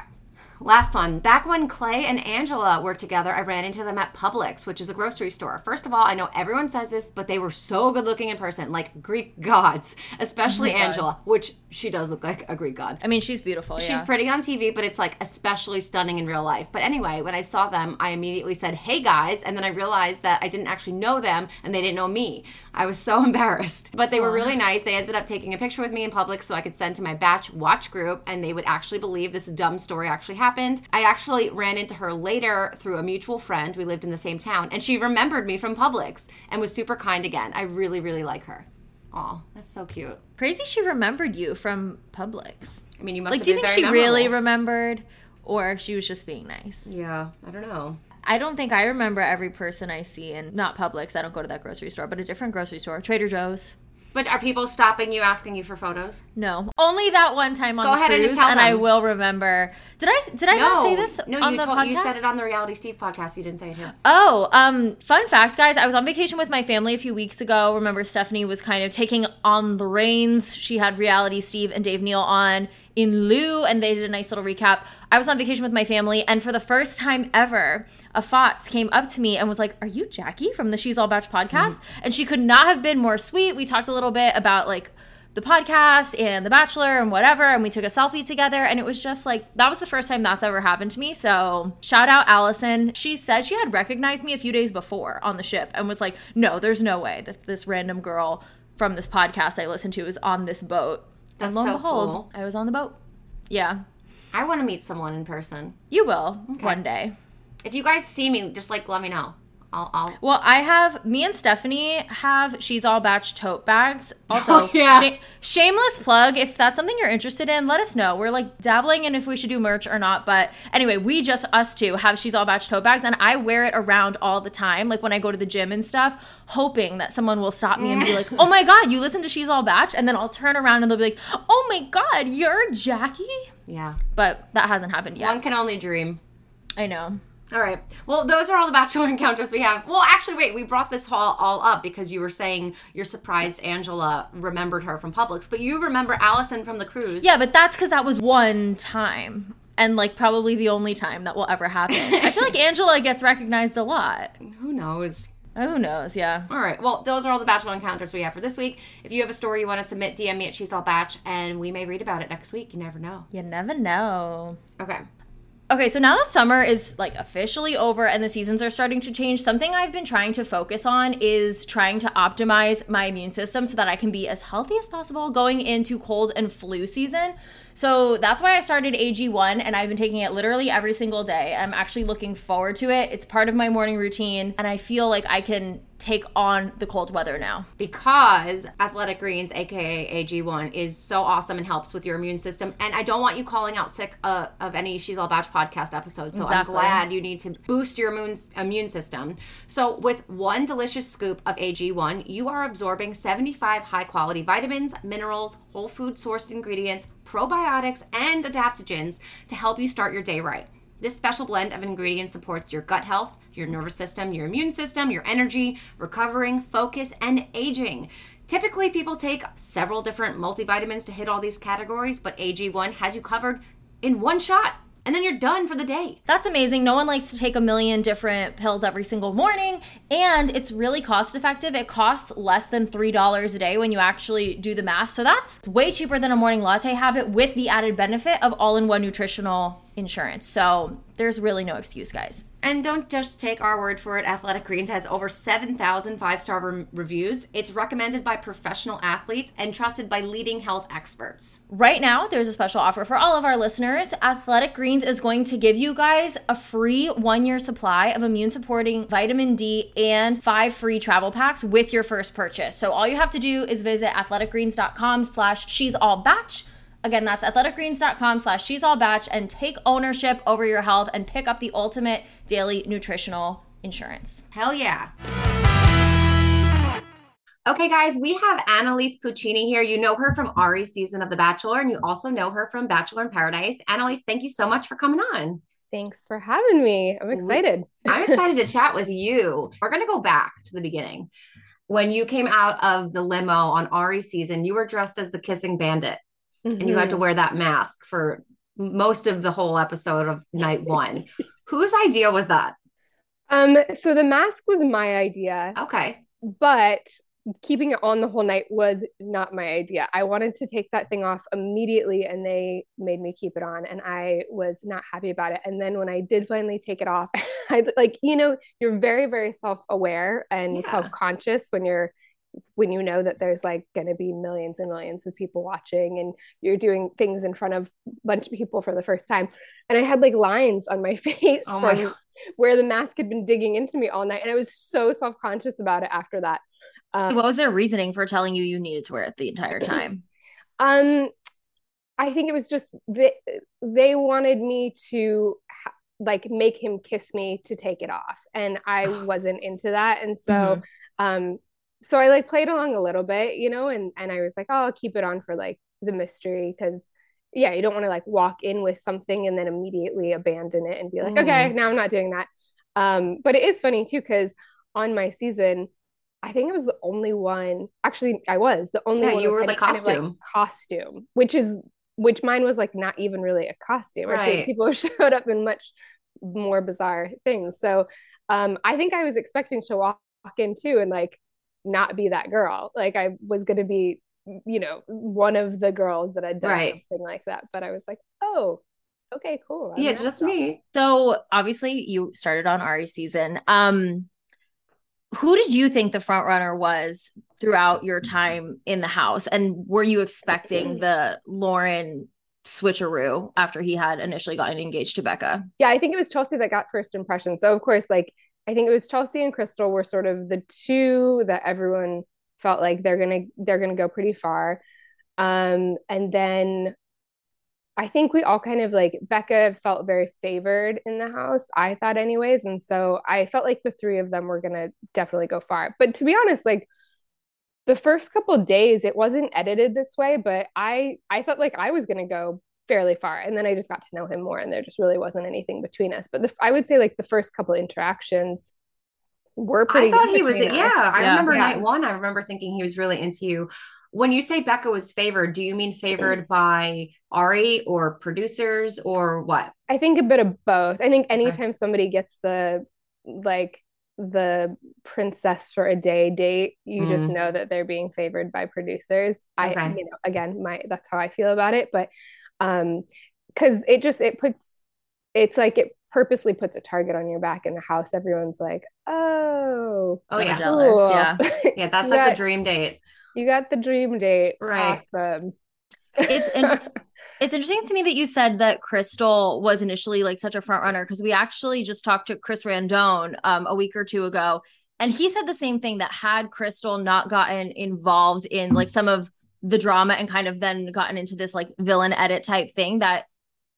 Last one. Back when Clay and Angela were together, I ran into them at Publix, which is a grocery store. First of all, I know everyone says this, but they were so good looking in person, like Greek gods, especially Oh my God. Angela, which she does look like a Greek god. I mean, she's beautiful. She's yeah. pretty on TV, but it's like especially stunning in real life. But anyway, when I saw them, I immediately said, Hey guys. And then I realized that I didn't actually know them and they didn't know me. I was so embarrassed. But they were really nice. They ended up taking a picture with me in public so I could send to my batch watch group and they would actually believe this dumb story actually happened. I actually ran into her later through a mutual friend. We lived in the same town and she remembered me from Publix and was super kind again. I really, really like her. Aw, that's so cute. Crazy she remembered you from Publix. I mean, you must have been. Like, do you think she very really remembered or she was just being nice? Yeah, I don't know. I don't think I remember every person I see in not Publix. I don't go to that grocery store, but a different grocery store, Trader Joe's. But are people stopping you asking you for photos? No, only that one time on Go the ahead and cruise, tell I them. will remember. Did I did I not say this no, on you the told podcast? you said it on the Reality Steve podcast. You didn't say it here. Oh, um, fun fact, guys. I was on vacation with my family a few weeks ago. Remember, Stefanie was kind of taking on the reins. She had reality Steve and Dave Neal on in lieu, and they did a nice little recap. I was on vacation with my family, and for the first time ever, a FOTS came up to me and was like, Are you Jackie from the She's All Bach podcast? Mm-hmm. And she could not have been more sweet. We talked a little bit about like the podcast and The Bachelor and whatever. And we took a selfie together. And it was just like, that was the first time that's ever happened to me. So shout out Allison. She said she had recognized me a few days before on the ship and was like, no, there's no way that this random girl from this podcast I listened to is on this boat. That's and lo and so behold, cool. I was on the boat. Yeah. I want to meet someone in person. You will one day. If you guys see me, just like let me know. I'll. I'll Well, I have me and Stefanie have she's all bach tote bags. Oh, also, Oh, yeah. sha- shameless plug. If that's something you're interested in, let us know. We're like dabbling in if we should do merch or not. But anyway, we just us two have she's all bach tote bags, and I wear it around all the time. Like when I go to the gym and stuff, hoping that someone will stop me and be like, "Oh my god, you listen to she's all bach," and then I'll turn around and they'll be like, "Oh my god, you're Jackie." yeah. But that hasn't happened yet. One can only dream. I know. All right. Well, those are all the bachelor encounters we have. Well, actually, wait. We brought this all, all up because you were saying you're surprised Angela remembered her from Publix, but you remember Allison from the cruise. Yeah, but that's because that was one time. And like probably the only time that will ever happen. I feel like Angela gets recognized a lot. Who knows? Who knows? Yeah. All right. Well, those are all the bachelor encounters we have for this week. If you have a story you want to submit, DM me at She's All Bach, and we may read about it next week. You never know. You never know. Okay. Okay, so now that summer is like officially over and the seasons are starting to change, something I've been trying to focus on is trying to optimize my immune system so that I can be as healthy as possible going into cold and flu season. So that's why I started AG1 and I've been taking it literally every single day. I'm actually looking forward to it. It's part of my morning routine and I feel like I can take on the cold weather now. Because Athletic Greens, aka AG1, is so awesome and helps with your immune system. And I don't want you calling out sick uh, of any She's All Bach podcast episodes. So Exactly. I'm glad you need to boost your immune, immune system. So, with one delicious scoop of AG1, you are absorbing 75 high quality vitamins, minerals, whole food sourced ingredients, probiotics, and adaptogens to help you start your day right. This special blend of ingredients supports your gut health, your nervous system, your immune system, your energy, recovering, focus, and aging. Typically, people take several different multivitamins to hit all these categories, but AG1 has you covered in one shot, and then you're done for the day. That's amazing. No one likes to take a million different pills every single morning, and it's really cost effective. It costs less than $3 a day when you actually do the math. So that's way cheaper than a morning latte habit with the added benefit of all in one nutritional insurance. So there's really no excuse, guys. And don't just take our word for it. Athletic Greens has over 7,000 five star re- reviews. It's recommended by professional athletes and trusted by leading health experts. Right now, there's a special offer for all of our listeners. Athletic Greens is going to give you guys a free one year supply of immune supporting vitamin D and five free travel packs with your first purchase. So all you have to do is visit athleticgreens.com slash she's all bach. Again, that's athleticgreens.com slash she's all bach and take ownership over your health and pick up the ultimate daily nutritional insurance. Hell yeah. Okay, guys, we have Annaliese Puccini here. You know her from Arie's season of The Bachelor, and you also know her from Bachelor in Paradise. Annaliese, thank you so much for coming on. Thanks for having me. I'm excited. I'm excited to chat with you. We're going to go back to the beginning. When you came out of the limo on Arie's season, you were dressed as the kissing bandit, and you had to wear that mask for most of the whole episode of night one. Whose idea was that? Um, so the mask was my idea, Okay. but keeping it on the whole night was not my idea. I wanted to take that thing off immediately and they made me keep it on and I was not happy about it. And then when I did finally take it off, I like, you know, you're very, very self-aware and Yeah. self-conscious when you're when you know that there's like going to be millions and millions of people watching and you're doing things in front of a bunch of people for the first time and i had like lines on my face Oh my from where the mask had been digging into me all night and i was so self-conscious about it after that um, What was their reasoning for telling you you needed to wear it the entire time? um i think it was just they, they wanted me to ha- like make him kiss me to take it off and i wasn't into that and so Mhm. um so i like played along a little bit you know and and i was like oh i'll keep it on for like the mystery because yeah you don't want to like walk in with something and then immediately abandon it and be like okay now i'm not doing that um but it is funny too because on my season I think I was the only one. Actually, I was the only Yeah, one. you were the any kind of, like, costume. costume, which is which mine was like not even really a costume. I Right. think people showed up in much more bizarre things. So um, I think I was expecting to walk in too and like not be that girl. Like I was gonna be you know, one of the girls that had done Right. something like that. But I was like, oh, okay, cool. I'm Yeah, just me. So obviously you started on Arie's season. Um who did you think the front runner was throughout your time in the house? And were you expecting the Lauren switcheroo after he had initially gotten engaged to Becca? Yeah, I think it was Chelsea that got first impression. So of course, like I think it was Chelsea and Krystal were sort of the two that everyone felt like they're gonna they're gonna go pretty far. Um, and then I think we all kind of like Becca felt very favored in the house, I thought anyways. And so I felt like the three of them were gonna definitely go far. But to be honest, like the first couple days it wasn't edited this way, but I I felt like I was gonna go fairly far. And then I just got to know him more and there just really wasn't anything between us. But the, I would say like the first couple interactions were pretty I thought he was. between Yeah. I Yeah. remember Yeah. night one. I remember thinking he was really into you. When you say Becca was favored, do you mean favored by Arie or producers or what? I think a bit of both. I think anytime somebody gets the like the princess for a day date, you just Mm. know that they're being favored by producers. I, you know, again, my that's how I feel about it. But um, because it just it puts it's like it purposely puts a target on your back in the house. Everyone's like, oh, Oh So yeah, jealous, cool. yeah. yeah. That's like got- the dream date. You got the dream date. Right. Awesome. It's in- It's interesting to me that you said that Krystal was initially like such a front runner because we actually just talked to Chris Randone um, a week or two ago, and he said the same thing that had Krystal not gotten involved in like some of the drama and kind of then gotten into this like villain edit type thing that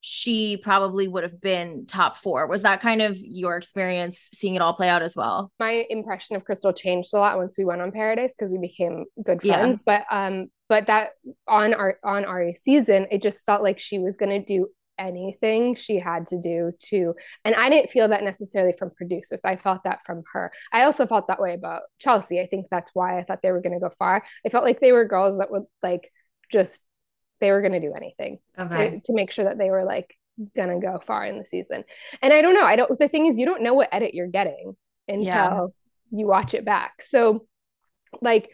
she probably would have been top four. Was that kind of your experience seeing it all play out as well? my impression of Krystal changed a lot once we went on Paradise because we became good Yeah. friends. But um, but that on our on Arie's season, it just felt like she was gonna do anything she had to do to and I didn't feel that necessarily from producers. I felt that from her. I also felt that way about Chelsea. I think that's why I thought they were gonna go far. I felt like they were girls that would like just they were gonna do anything Okay. to, to make sure that they were like gonna go far in the season. And I don't know. I don't. The thing is, you don't know what edit you're getting until Yeah. you watch it back. So, like,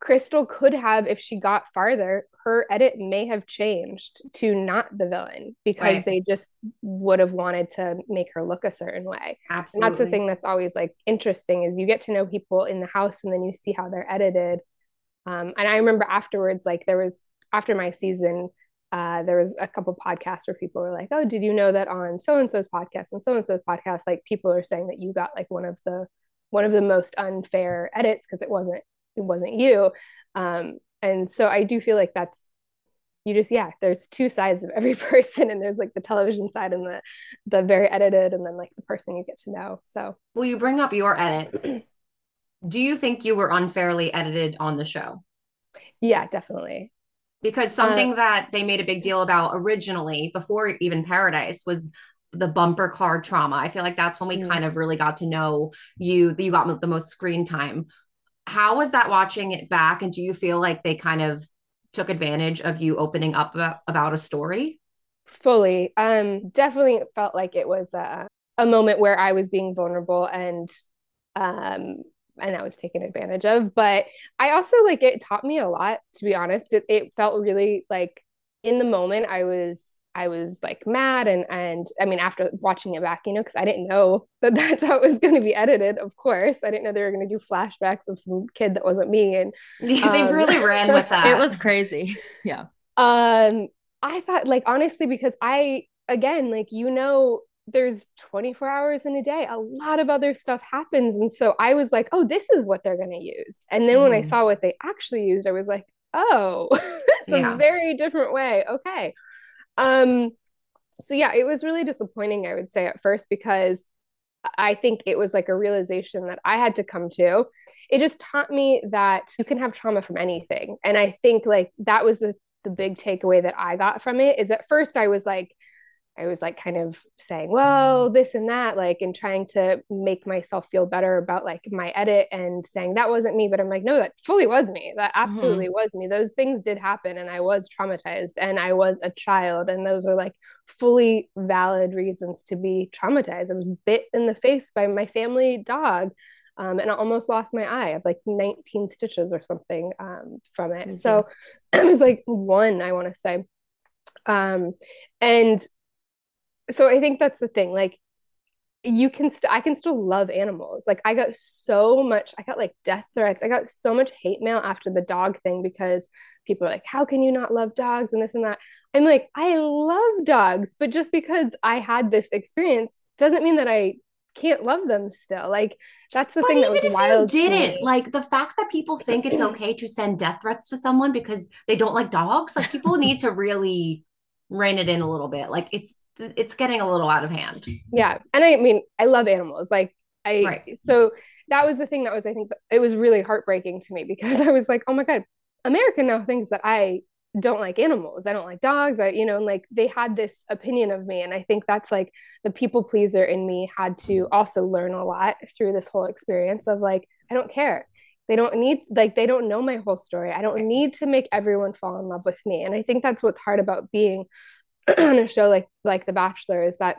Krystal could have, if she got farther, her edit may have changed to not the villain because Right. they just would have wanted to make her look a certain way. And Absolutely. that's the thing that's always like interesting is you get to know people in the house and then you see how they're edited. Um, and I remember afterwards, like there was after my season, uh, there was a couple podcasts where people were like, "Oh, did you know that on so and so's podcast and so and so's podcast, like people are saying that you got like one of the one of the most unfair edits because it wasn't it wasn't you." Um, and so I do feel like that's you just yeah there's two sides of every person and there's like the television side and the the very edited and then like the person you get to know so Well, you bring up your edit. Do you think you were unfairly edited on the show? yeah definitely Because something that they made a big deal about originally, before even Paradise, was the bumper car trauma. I feel like that's when we Mm. kind of really got to know you. You got the most screen time. How was that watching it back? And do you feel like they kind of took advantage of you opening up about, about a story? fully um definitely felt like it was a, a moment where i was being vulnerable and um and I was taken advantage of. But I also like it taught me a lot, to be honest. It, it felt really like in the moment I was I was like mad and and I mean after watching it back, you know, because I didn't know that that's how it was going to be edited. Of course, I didn't know they were going to do flashbacks of some kid that wasn't me. And they Um, really ran with that. It was crazy. Yeah. um, I thought like honestly because I again like you know there's 24 hours in a day a lot of other stuff happens and so I was like oh this is what they're going to use and then when I Mhm. saw what they actually used I was like oh it's Yeah. a very different way okay um so yeah it was really disappointing I would say at first because I think it was like a realization that I had to come to. It just taught me that you can have trauma from anything. And I think like that was the the big takeaway that I got from it is at first I was like I was like kind of saying, well, this and that, like, and trying to make myself feel better about like my edit and saying that wasn't me. But I'm like, no, that fully was me. That absolutely was me. Those things did happen. And I was traumatized and I was a child. And those are like fully valid reasons to be traumatized. I was bit in the face by my family dog. um, and I almost lost my eye. I have like 19 stitches or something um, from it. Mm-hmm. So it was like one, I want to say. Um, and so I think that's the thing. Like you can st- I can still love animals. Like I got so much, I got like death threats. I got so much hate mail after the dog thing because people are like, how can you not love dogs and this and that? I'm like, I love dogs, but just because I had this experience doesn't mean that I can't love them still. Like that's the but thing that was wild. didn't like the fact that people think it's okay to send death threats to someone because they don't like dogs. Like people need to really rein it in a little bit. Like it's it's getting a little out of hand. Yeah. And I mean, I love animals. Like I right. so that was the thing that was I think it was really heartbreaking to me because I was like, "Oh my god, America now thinks that I don't like animals. I don't like dogs. I, you know, and like they had this opinion of me. And I think that's like the people pleaser in me had to also learn a lot through this whole experience of like, I don't care. They don't need, like, they don't know my whole story. I don't need to make everyone fall in love with me. And I think that's what's hard about being on a show like like The Bachelor is that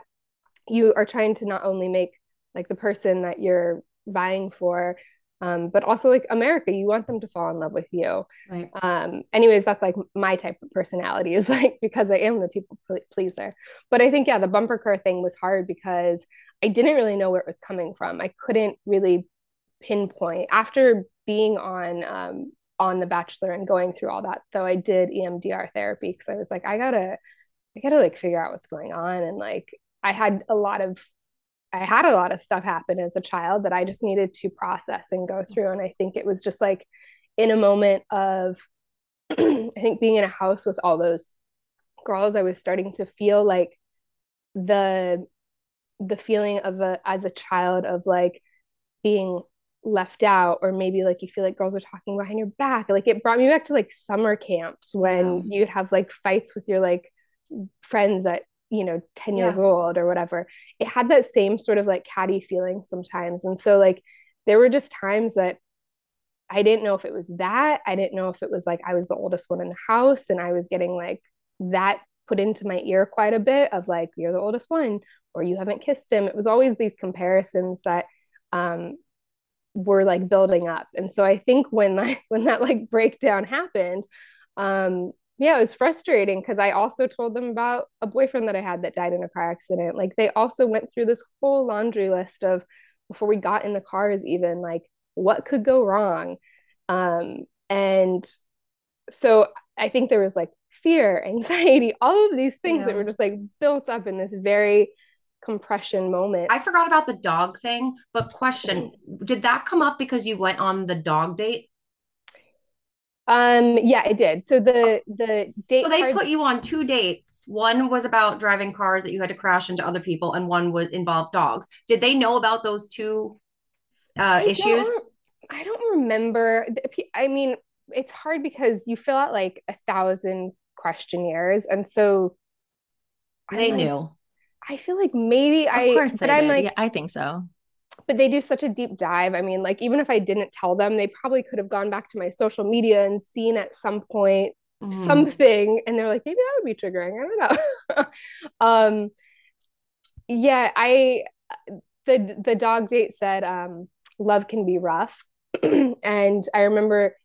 you are trying to not only make like the person that you're vying for um, but also like America, you want them to fall in love with you. Right. Um, anyways, that's like my type of personality is like because I am the people pleaser. But I think yeah, the bumper car thing was hard because I didn't really know where it was coming from. I couldn't really pinpoint after being on um, on The Bachelor and going through all that. Though I did EMDR therapy because I was like, I gotta I gotta like figure out what's going on. And like I had a lot of I had a lot of stuff happen as a child that I just needed to process and go through. And I think it was just like in a moment of I think being in a house with all those girls, I was starting to feel like the the feeling of a as a child of like being left out or maybe like you feel like girls are talking behind your back like it brought me back to like summer camps when yeah. you'd have like fights with your like friends at you know 10 yeah. years old or whatever it had that same sort of like catty feeling sometimes. And so like there were just times that i didn't know if it was that i didn't know if it was like i was the oldest one in the house and i was getting like that put into my ear quite a bit of like you're the oldest one or you haven't kissed him. It was always these comparisons that um were like building up. And so i think when like when that like breakdown happened um yeah, it was frustrating because I also told them about a boyfriend that I had that died in a car accident. Like they also went through this whole laundry list of before we got in the cars, even like what could go wrong. Um, and so I think there was like fear, anxiety, all of these things yeah. that were just like built up in this very compression moment. I forgot about the dog thing, but question, did that come up because you went on the dog date? Um, yeah, it did. So the the date. So they cards- put you on two dates. One was about driving cars that you had to crash into other people, and one was involved dogs. Did they know about those two uh, I issues? Don't, I don't remember. I mean, it's hard because you fill out like a thousand questionnaires, and so they like, knew. I feel like maybe of I. Of course, but I'm like, yeah, I think so but they do such a deep dive. I mean, like even if I didn't tell them, they probably could have gone back to my social media and seen at some point mm. something, and they're like, maybe that would be triggering. I don't know. um, yeah, I the the dog date said um, love can be rough, and I remember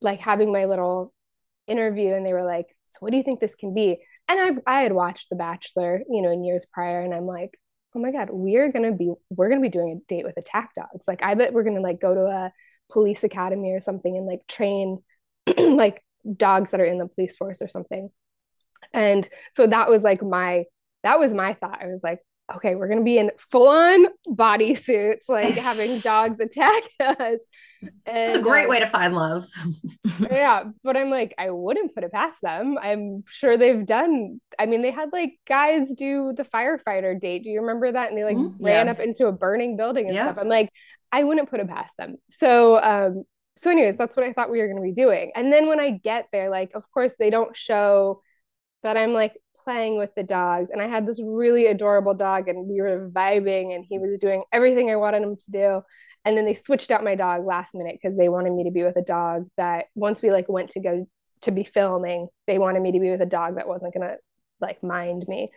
like having my little interview, and they were like, "So what do you think this can be?" And I've I had watched The Bachelor, you know, in years prior, and I'm like, oh my god we're gonna be we're gonna be doing a date with attack dogs. Like i bet we're gonna like go to a police academy or something and like train like dogs that are in the police force or something. And so that was like my that was my thought. I was like okay, we're gonna be in full on body suits, like having dogs attack us. It's a great uh, way to find love. yeah, but I'm like, I wouldn't put it past them. I'm sure they've done. I mean, they had like guys do the firefighter date. Do you remember that? And they like mm-hmm. ran yeah. up into a burning building and yeah. stuff. I'm like, I wouldn't put it past them. So, um, so anyways, that's what I thought we were gonna be doing. And then when I get there, like, of course, they don't show that I'm like playing with the dogs and I had this really adorable dog and we were vibing and he was doing everything I wanted him to do. And then they switched out my dog last minute because they wanted me to be with a dog that once we like went to go to be filming, they wanted me to be with a dog that wasn't gonna like mind me.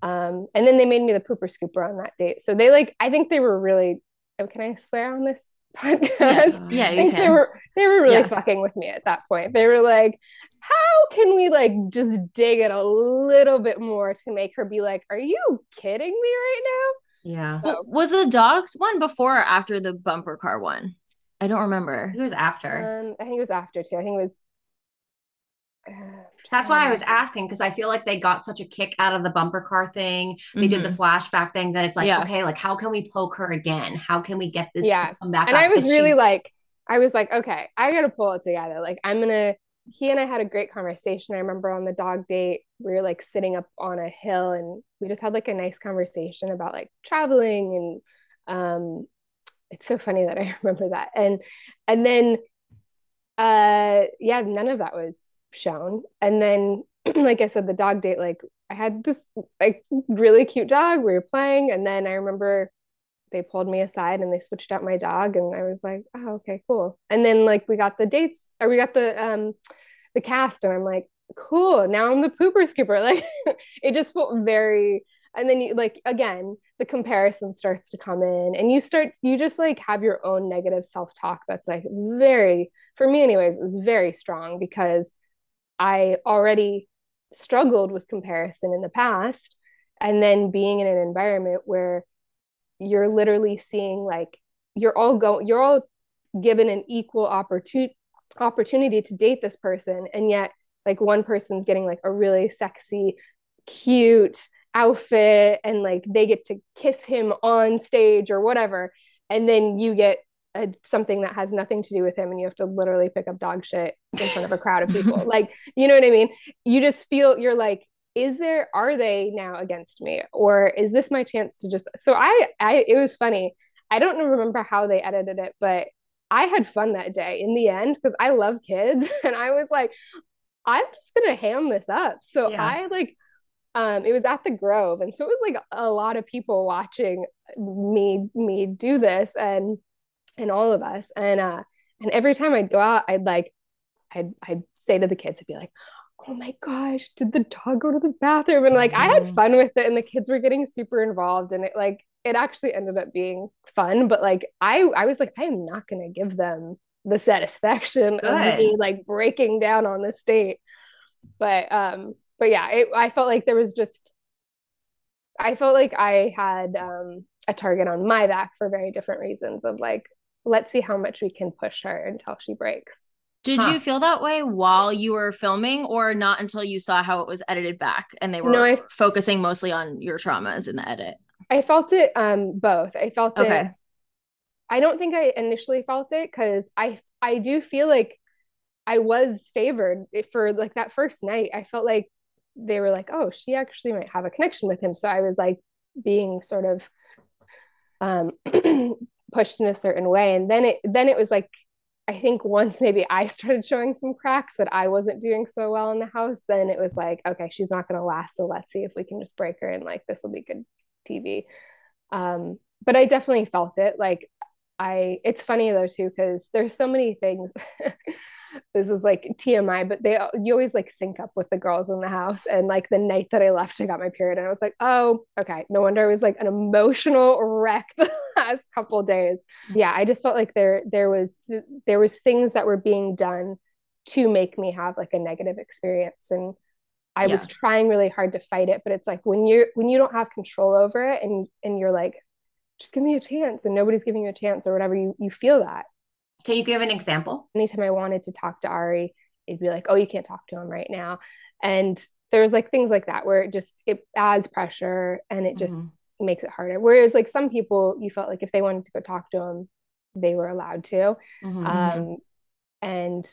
Um, and then they made me the pooper scooper on that date. So they like, I think they were really oh, can I swear on this podcast? Yeah, I you think they were they were really Yeah. fucking with me at that point. They were like, "How can we like just dig it a little bit more to make her be like, are you kidding me right now?" Yeah. Well, was the dog one before or after the bumper car one? I don't remember. It was after. Um, I think it was after too. I think it was. That's why I was asking because I feel like they got such a kick out of the bumper car thing. They did the Mhm. flashback thing that it's like, Yeah. okay, like how can we poke her again? How can we get this Yeah. to come back and? I was really she's- like, I was like, okay, I gotta pull it together. Like, I'm gonna. He and I had a great conversation. I remember on the dog date, we were like sitting up on a hill, and we just had like a nice conversation about like traveling, and um, it's so funny that I remember that. And and then, uh, yeah, none of that was shown. And then, like I said, the dog date, like I had this like really cute dog. We were playing, and then I remember they pulled me aside and they switched out my dog and I was like, oh, okay, cool. And then like we got the dates or we got the um the cast and I'm like, cool, now I'm the pooper scooper. Like it just felt very and then you like again, the comparison starts to come in and you start you just like have your own negative self-talk that's like very for me anyways, it was very strong because I already struggled with comparison in the past and then being in an environment where you're literally seeing like you're all going, you're all given an equal opportunity opportunity to date this person and yet like one person's getting like a really sexy cute outfit and like they get to kiss him on stage or whatever and then you get a, something that has nothing to do with him and you have to literally pick up dog shit in front of a crowd of people. Like you know what i mean? You just feel you're like is there are they now against me? Or is this my chance to just so i i it was funny. I don't remember how they edited it but i had fun that day in the end because i love kids and i was like i'm just gonna ham this up. So Yeah. i like um it was at the grove and so it was like a lot of people watching me me do this and and all of us and uh and every time i'd go out i'd like i'd i'd say to the kids i'd be like oh my gosh, did the dog go to the bathroom? And like I had Mhm. fun with it and the kids were getting super involved and it like it actually ended up being fun. But like I I was like, I am not gonna give them the satisfaction of me like breaking down on this date. But um, but yeah, it, I felt like there was just I felt like I had um a target on my back for very different reasons of like, let's see how much we can push her until she breaks. Did Huh. you feel that way while you were filming or not until you saw how it was edited back and they were No, I- focusing mostly on your traumas in the edit? I felt it um both. I felt it I don't think I initially felt it because I I do feel like I was favored for like that first night. I felt like they were like, oh, she actually might have a connection with him. So I was like being sort of um pushed in a certain way. And then it then it was like I think once maybe I started showing some cracks that I wasn't doing so well in the house, then it was like, okay, she's not gonna last. So let's see if we can just break her and like this will be good TV. Um, but I definitely felt it. Like I it's funny though too because there's so many things. this is like TMI, but they you always like sync up with the girls in the house. And like the night that I left, I got my period, and I was like, oh, okay. No wonder I was like an emotional wreck the last couple days. Yeah, I just felt like there there was there was things that were being done to make me have like a negative experience and I was trying really hard to fight it, but it's like when you're when you don't have control over it and and you're like, just give me a chance, and nobody's giving you a chance or whatever, you you feel that. Can you give an example? Anytime I wanted to talk to Arie, it'd be like, oh, you can't talk to him right now, and there was like things like that where it just it adds pressure and it just Mhm. makes it harder. Whereas like some people, you felt like if they wanted to go talk to him, they were allowed to. Mhm. Um, and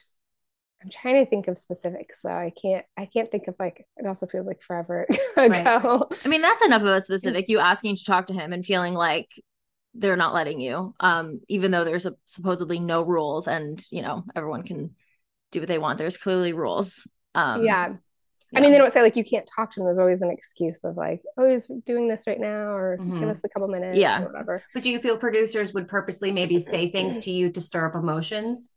I'm trying to think of specifics, so I can't I can't think of like it also feels like forever ago. I mean, that's enough of a specific. You asking to talk to him and feeling like they're not letting you, um, even though there's a, supposedly no rules and you know everyone can do what they want. There's clearly rules. Um, yeah. yeah. I mean, they don't say like you can't talk to him. There's always an excuse of like, oh, he's doing this right now, or give Mhm. us a couple minutes, Yeah. or whatever. But do you feel producers would purposely maybe say things to you to stir up emotions?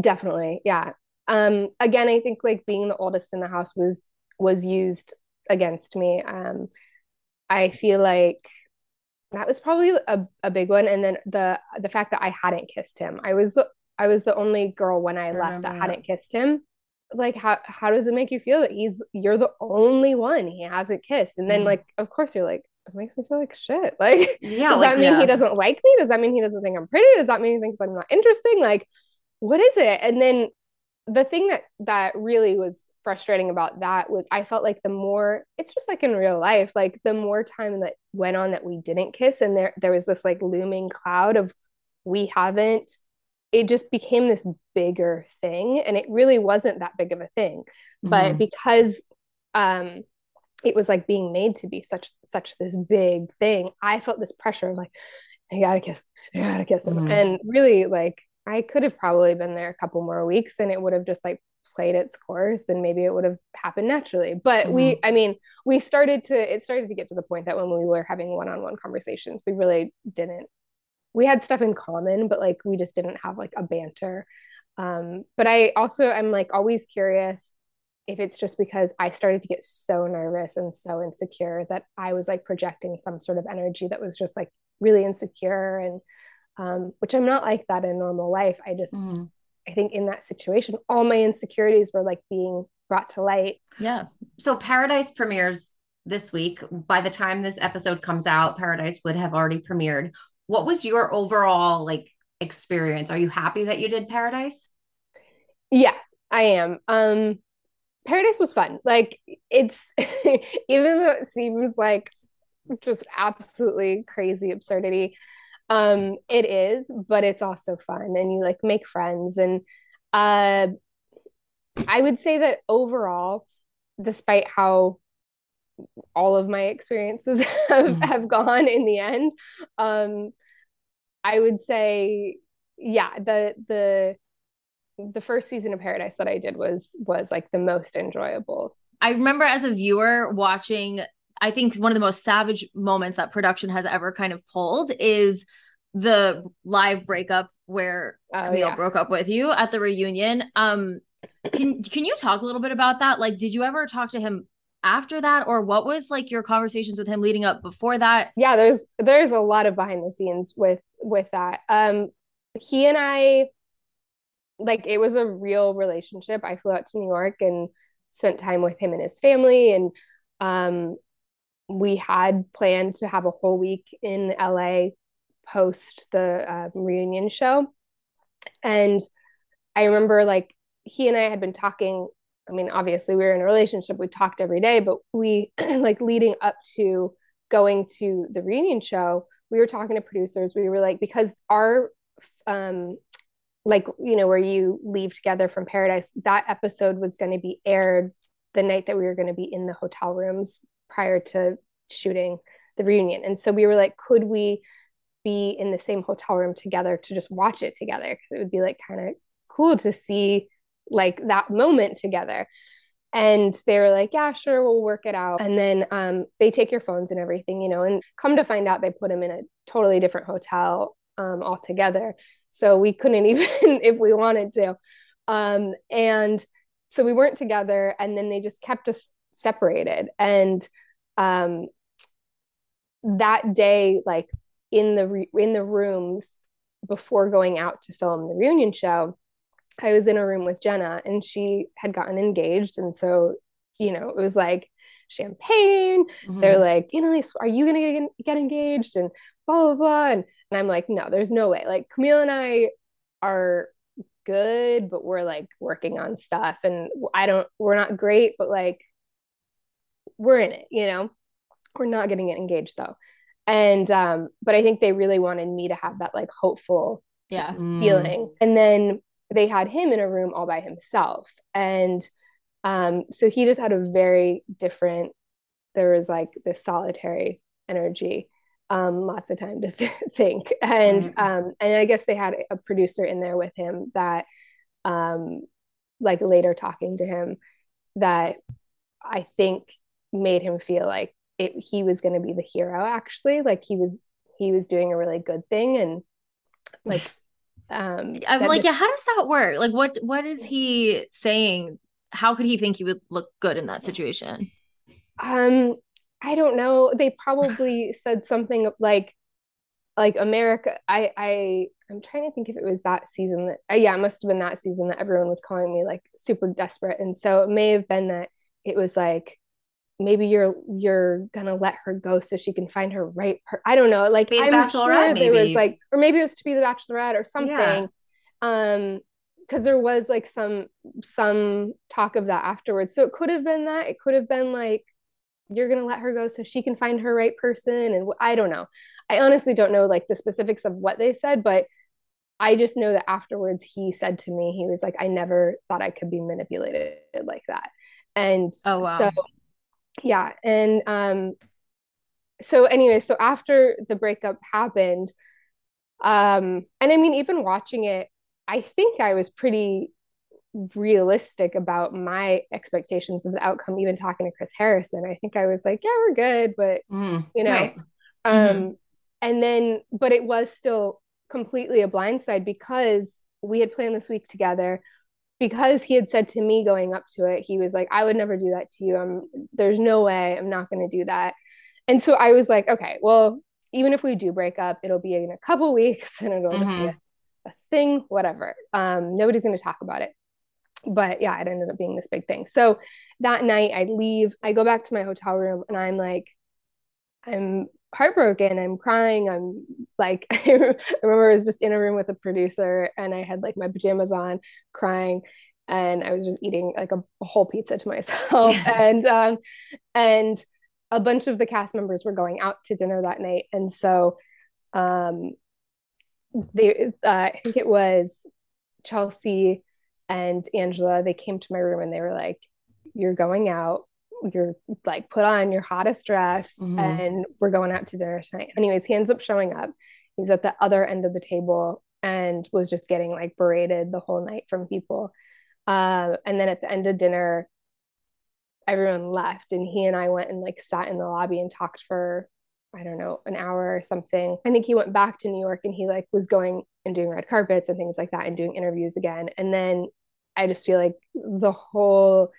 Definitely, yeah. Um, again, I think like being the oldest in the house was was used against me. Um, I feel like that was probably a, a big one. And then the the fact that i hadn't kissed him i was the i was the only girl when i, I left that remember hadn't kissed him. Like how how does it make you feel that he's you're the only one he hasn't kissed? And then Mhm. like of course you're like it makes me feel like shit. Like Yeah, does like that mean yeah. he doesn't like me? Does that mean he doesn't think i'm pretty? Does that mean he thinks i'm not interesting? Like what is it? And then the thing that that really was frustrating about that was I felt like the more it's just like in real life, like the more time that went on that we didn't kiss and there there was this like looming cloud of we haven't it just became this bigger thing and it really wasn't that big of a thing. But Mhm. because um it was like being made to be such such this big thing, I felt this pressure of like I gotta kiss, I gotta kiss him. Mhm. And really like I could have probably been there a couple more weeks and it would have just like played its course and maybe it would have happened naturally. But we, I mean, we started to, it started to get to the point that when we were having one on one conversations, we really didn't, we had stuff in common, but like we just didn't have like a banter. Um, but I also, I'm like always curious if it's just because I started to get so nervous and so insecure that I was like projecting some sort of energy that was just like really insecure and um, which I'm not like that in normal life. I just, Mhm. I think in that situation, all my insecurities were like being brought to light. Yeah. So Paradise premieres this week. By the time this episode comes out, Paradise would have already premiered. What was your overall like experience? Are you happy that you did Paradise? Yeah, I am. Um, Paradise was fun. Like it's even though it seems like just absolutely crazy absurdity, um, it is, but it's also fun and you like make friends and uh I would say that overall, despite how all of my experiences have, Mhm. have gone in the end, um, I would say, yeah, the the the first season of Paradise that I did was was like the most enjoyable. I remember as a viewer watching, I think one of the most savage moments that production has ever kind of pulled is the live breakup where Oh, Kamil yeah. broke up with you at the reunion. Um, can can you talk a little bit about that? Like, did you ever talk to him after that, or what was like your conversations with him leading up before that? yeah there's there's a lot of behind the scenes with with that um he and i like it was a real relationship i flew out to new york and spent time with him and his family and um we had planned to have a whole week in la post the uh, reunion show and i remember like he and i had been talking i mean obviously we were in a relationship we talked every day but we like leading up to going to the reunion show, we were talking to producers. We were like, because our, um, like, you know, where you leave together from paradise, that episode was going to be aired the night that we were going to be in the hotel rooms prior to shooting the reunion. And so we were like, could we be in the same hotel room together to just watch it together? Because it would be like kind of cool to see like that moment together. And they were like yeah sure we'll work it out. And then um, they take your phones and everything you know and come to find out they put them in a totally different hotel um, altogether. So we couldn't even if we wanted to. Um, and so we weren't together and then they just kept us separated. And um, that day like in the re- in the rooms before going out to film the reunion show I was in a room with Jenna and she had gotten engaged. And so, you know, it was like champagne. Mhm. They're like, you know, are you going to get engaged? And blah, blah, blah. And, and I'm like, no, there's no way. Like, Kamil and I are good, but we're like working on stuff. And I don't, we're not great, but like, we're in it, you know? We're not getting it engaged though. And, um, but I think they really wanted me to have that like hopeful Yeah. Mm. feeling. And then they had him in a room all by himself. And um, so he just had a very different, there was like this solitary energy, um, lots of time to th- think. And Right. um, and I guess they had a producer in there with him that um, like later talking to him that I think made him feel like it, he was going to be the hero actually like he was he was doing a really good thing and like um I'm like, yeah, how does that work? Like, what what is he saying? How could he think he would look good in that situation? Um, I don't know. They probably said something like like America, I I I'm trying to think if it was that season that uh, yeah, it must have been that season that everyone was calling me like super desperate. And so it may have been that it was like maybe you're you're gonna let her go so she can find her right per- I don't know. Like I'm sure there was like or maybe it was to be the bachelorette or something. Yeah. Um because there was like some some talk of that afterwards. So it could have been that. It could have been like you're to let her go so she can find her right person and I don't know. I honestly don't know like the specifics of what they said, but I just know that afterwards he said to me he was like I never thought I could be manipulated like that. And oh wow. So yeah, and um so anyway, so after the breakup happened um and I mean even watching it I think I was pretty realistic about my expectations of the outcome even talking to chris harrison i think i was like yeah we're good but mm, you know right. um mm-hmm. and then but it was still completely a blindside because we had planned this week together because he had said to me going up to it he was like i would never do that to you i'm there's no way i'm not going to do that and so i was like okay well even if we do break up it'll be in a couple weeks and it'll mm-hmm. just be mm-hmm. a, a thing whatever um nobody's going to talk about it but yeah, it ended up being this big thing. So that night I leave, I go back to my hotel room and I'm like, I'm heartbroken. I'm crying. I'm like, I remember I was just in a room with a producer and I had like my pajamas on, crying. And I was just eating like a, a whole pizza to myself. and, um, and a bunch of the cast members were going out to dinner that night. And so, um, they, uh, I think it was Chelsea, and Angela, they came to my room and they were like, You're going out. You're like, put on your hottest dress mm-hmm. and we're going out to dinner tonight. Anyways, he ends up showing up. He's at the other end of the table and was just getting like berated the whole night from people. Uh, and then at the end of dinner, everyone left and he and I went and like sat in the lobby and talked for I don't know, an hour or something. I think he went back to New York and he like was going and doing red carpets and things like that and doing interviews again. And then I just feel like the whole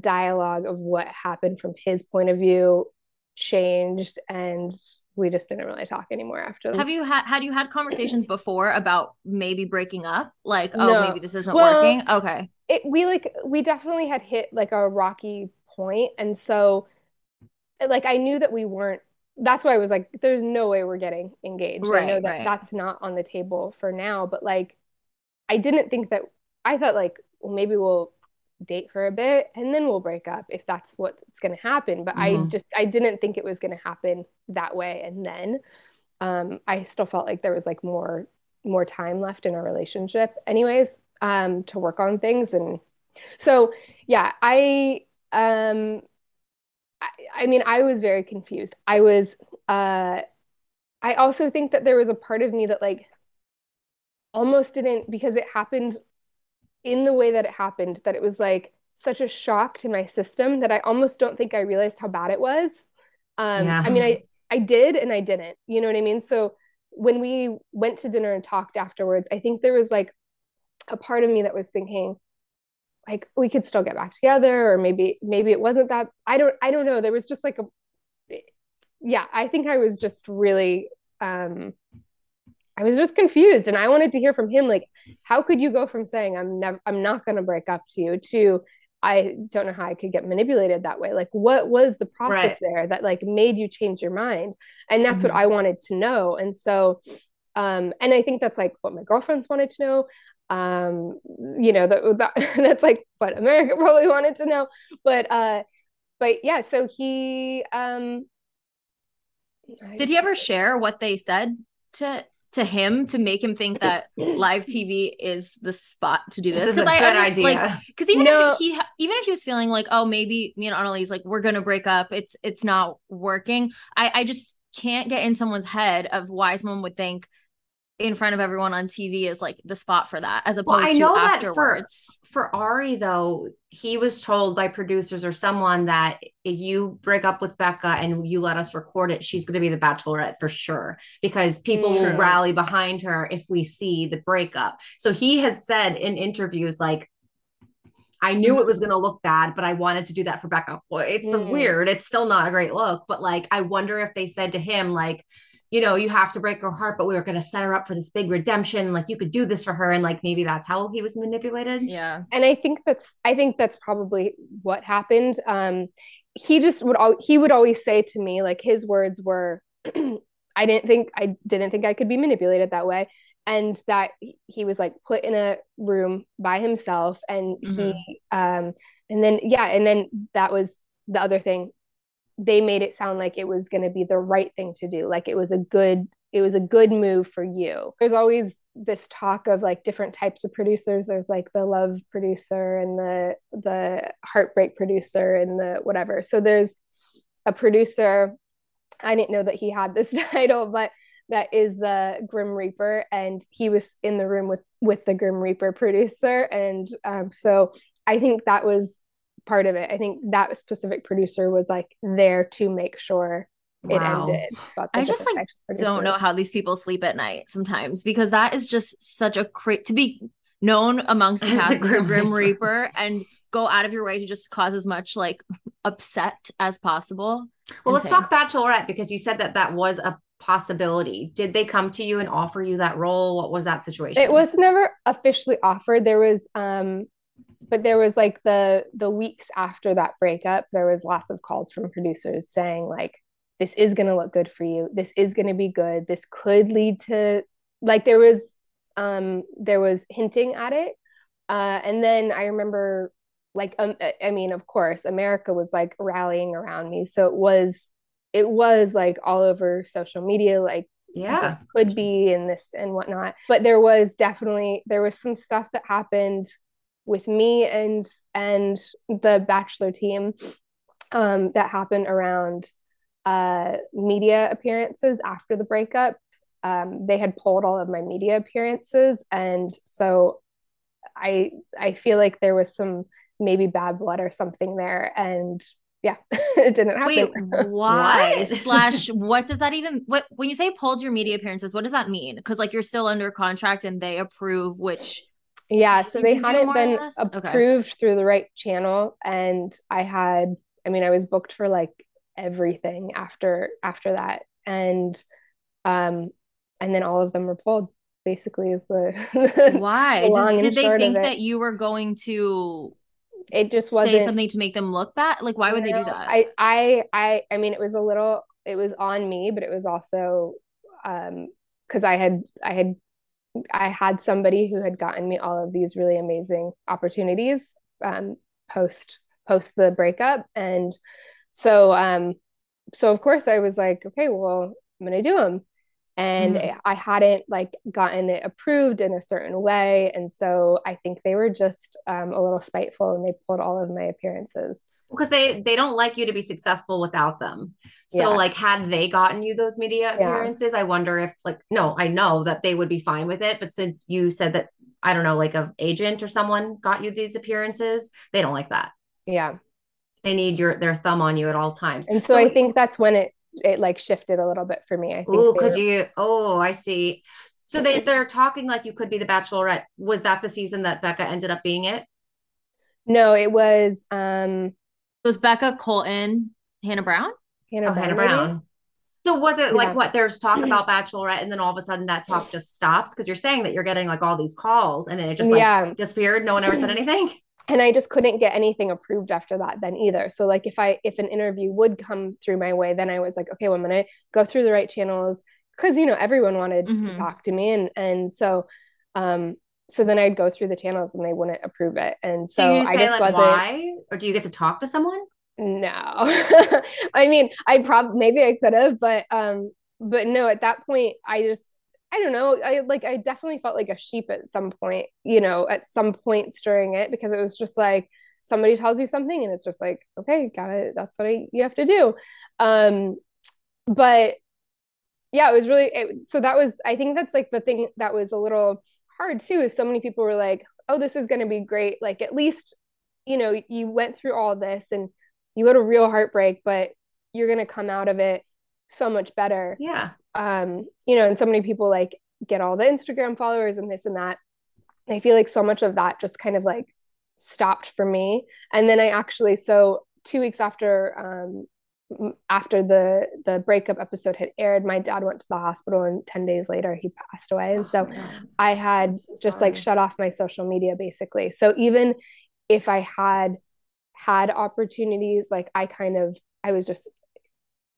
dialogue of what happened from his point of view changed and we just didn't really talk anymore after have you had had you had conversations before about maybe breaking up like oh no. maybe this isn't well, working okay it, we like we definitely had hit like a rocky point and so like i knew that we weren't that's why i was like there's no way we're getting engaged right, i know that right. that's not on the table for now but like i didn't think that i thought like well, maybe we'll date for a bit and then we'll break up if that's what's going to happen. But mm-hmm. I just, I didn't think it was going to happen that way. And then um, I still felt like there was like more, more time left in our relationship anyways, um, to work on things. And so, yeah, I, um, I, I mean, I was very confused. I was, uh, I also think that there was a part of me that like almost didn't because it happened in the way that it happened that it was like such a shock to my system that I almost don't think I realized how bad it was. Um, yeah. I mean, I I did and I didn't. You know what I mean? So when we went to dinner and talked afterwards, I think there was like a part of me that was thinking, like we could still get back together, or maybe maybe it wasn't that. I don't I don't know. There was just like a yeah. I think I was just really um I was just confused and I wanted to hear from him like how could you go from saying I'm never I'm not going to break up to you to I don't know how I could get manipulated that way. Like what was the process right. there that like made you change your mind? And that's mm-hmm. what I wanted to know. And so um and I think that's like what my girlfriends wanted to know. Um you know that, that that's like what America probably wanted to know. But uh but yeah so he um did he ever share what they said to to him to make him think that live TV is the spot to do this. This is a I, good I, idea. Because even no. if he even if he was feeling like, oh, maybe me and Annaliese like we're gonna break up, it's it's not working. I I just can't get in someone's head of why someone would think in front of everyone on TV is like the spot for that, as opposed well, I know to afterwards. That for, for Arie though, he was told by producers or someone that if you break up with Becca and you let us record it, she's going to be the Bachelorette for sure because people True. will rally behind her if we see the breakup. So he has said in interviews like. I knew it was going to look bad, but I wanted to do that for Becca. Well, it's mm. weird. It's still not a great look, but like, I wonder if they said to him, like, you know, you have to break her heart, but we were going to set her up for this big redemption. Like you could do this for her. And like maybe that's how he was manipulated. Yeah. And I think that's, I think that's probably what happened. Um, he just would, all he would always say to me, like his words were, I didn't think, I didn't think I could be manipulated that way. And that he was like put in a room by himself and mm-hmm. he, um, and then, yeah. And then that was the other thing they made it sound like it was going to be the right thing to do like it was a good it was a good move for you. There's always this talk of like different types of producers. There's like the love producer and the the heartbreak producer and the whatever. So there's a producer i didn't know that he had this title but that is the grim reaper and he was in the room with with the grim reaper producer. And um, so i think that was part of it. I think that specific producer was like there to make sure it ended. I just like don't know how these people sleep at night sometimes because that is just such a crazy to be known amongst the cast the Grim, Grim Reaper and go out of your way to just cause as much like upset as possible. Well, let's talk Bachelorette because you said that that was a possibility. Did they come to you and offer you that role? What was that situation? It was never officially offered. There was um but there was like the the weeks after that breakup there was lots of calls from producers saying like this is going to look good for you. This is going to be good. This could lead to like there was um there was hinting at it. Uh and then i remember like um, i mean of course america was like rallying around me. So it was it was like all over social media like yeah. this could be and this and whatnot. But there was definitely there was some stuff that happened with me and and the bachelor team um, that happened around uh, media appearances after the breakup. Um, they had pulled all of my media appearances, and so I I feel like there was some maybe bad blood or something there, and yeah, it didn't happen. Wait, why? Slash, what does that even? What when you say pulled your media appearances? What does that mean? Because like you're still under contract and they approve which yeah, so they hadn't been approved okay. through the right channel and I had I mean I was booked for like everything after after that and um and then all of them were pulled basically is the why? the did, did they think that you were going to it just wasn't say something to make them look bad? Like why would know, they do that? I I I I mean it was a little it was on me but it was also um because I had I had I had somebody who had gotten me all of these really amazing opportunities um, post post the breakup, and so um, so of course I was like, okay, well I'm gonna do them, and mm-hmm. I hadn't like gotten it approved in a certain way, and so I think they were just um, a little spiteful, and they pulled all of my appearances because they they don't like you to be successful without them. So yeah. like had they gotten you those media appearances yeah. i wonder if like no i know that they would be fine with it but since you said that i don't know like a agent or someone got you these appearances they don't like that. Yeah. They need your their thumb on you at all times. And so, so i think that's when it it like shifted a little bit for me i think oh because you oh i see. So they they're talking like you could be the bachelorette. Was that the season that becca ended up being it? No it was um was Becca Colton, Hannah Brown? Hannah, oh, Brown, Hannah Brown. So was it yeah. like what there's talk about Bachelorette and then all of a sudden that talk just stops because you're saying that you're getting like all these calls and then it just like yeah. disappeared. No one ever said anything. And I just couldn't get anything approved after that then either. So like if I if an interview would come through my way, then I was like, okay, well I'm gonna go through the right channels because you know everyone wanted mm-hmm. to talk to me and and so um so then I'd go through the channels and they wouldn't approve it. And so I just like wasn't. Why? Or do you get to talk to someone? No, I mean, I probably maybe I could have, but um, but no. At that point, I just I don't know. I like I definitely felt like a sheep at some point. You know, at some points during it because it was just like somebody tells you something and it's just like okay, got it. That's what I, you have to do. Um, but yeah, it was really it, so that was I think that's like the thing that was a little hard too is so many people were like oh this is going to be great. Like at least you know you went through all this and you had a real heartbreak but you're going to come out of it so much better. Yeah. Um you know and so many people like get all the instagram followers and this and that. I feel like so much of that just kind of like stopped for me. And then i actually so two weeks after um after the the breakup episode had aired my dad went to the hospital and 10 days later he passed away. And so Oh, i had so just like shut off my social media basically. So even if i had had opportunities like i kind of i was just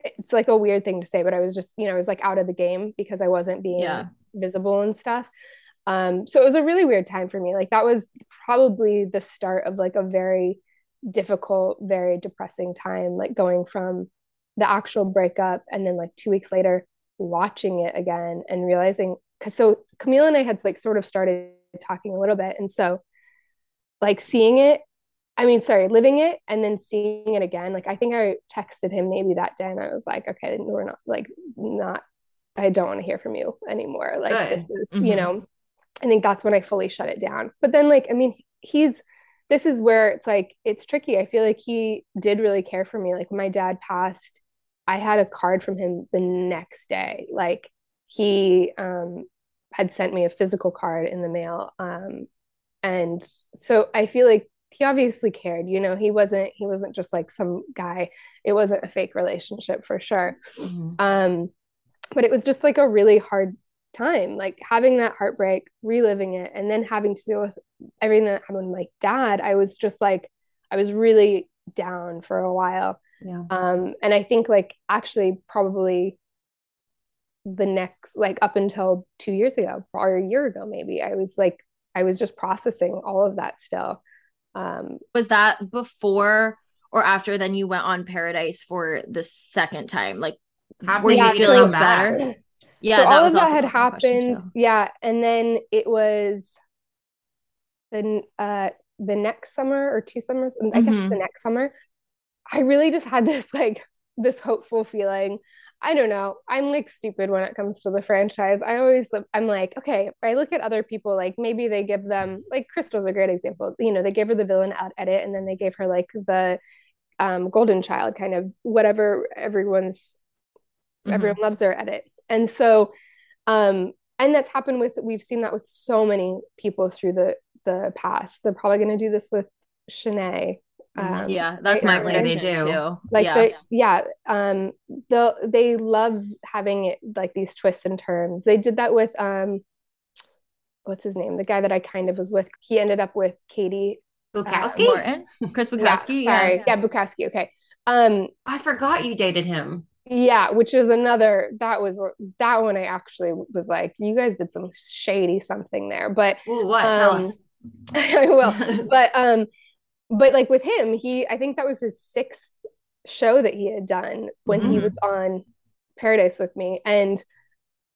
it's like a weird thing to say but i was just you know i was like out of the game because i wasn't being Yeah. visible and stuff. Um so it was a really weird time for me. Like that was probably the start of like a very difficult very depressing time like going from the actual breakup and then like two weeks later watching it again and realizing because so kamil and i had like sort of started talking a little bit and so like seeing it I mean, sorry, living it and then seeing it again. Like, I think I texted him maybe that day and I was like, okay, we're not like, not, I don't want to hear from you anymore. Like, Good. this is, Mhm. you know, I think that's when I fully shut it down. But then, like, I mean, he's, this is where it's like, it's tricky. I feel like he did really care for me. Like, my dad passed, I had a card from him the next day. Like, he um, had sent me a physical card in the mail. Um, and so I feel like he obviously cared you know he wasn't he wasn't just like some guy it wasn't a fake relationship for sure Mhm. um but it was just like a really hard time like having that heartbreak reliving it and then having to deal with everything that happened with my dad i was just like i was really down for a while Yeah. um and i think like actually probably the next like up until two years ago or a year ago maybe i was like i was just processing all of that still um Was that before or after then you went on Paradise for the second time? Like, After were you feeling better? Yeah, so all was of that had happened yeah and then it was the uh the next summer or two summers i guess Mhm. the next summer i really just had this like this hopeful feeling. I don't know. I'm like stupid when it comes to the franchise. I always i'm like okay i look at other people like maybe they give them like Krystal's a great example. You know they gave her the villain ad- edit and then they gave her like the um golden child kind of whatever everyone's Mhm. everyone loves her edit. And so um and that's happened with we've seen that with so many people through the the past they're probably going to do this with Shanae Mhm. um, Yeah, that's right? my Or- they do. too. like yeah. the yeah um the they love having it like these twists and turns they did that with um what's his name the guy that I kind of was with he ended up with Katie Bukowski? Morton, Chris yeah Bukowski. sorry Yeah. yeah Bukowski okay um I forgot you dated him. Yeah, which was another that was that one I actually was like, you guys did some shady something there. But Ooh, what? Tell Um, us. I will. But um but like with him, he I think that was his sixth show that he had done when he Mhm. was on Paradise with me. And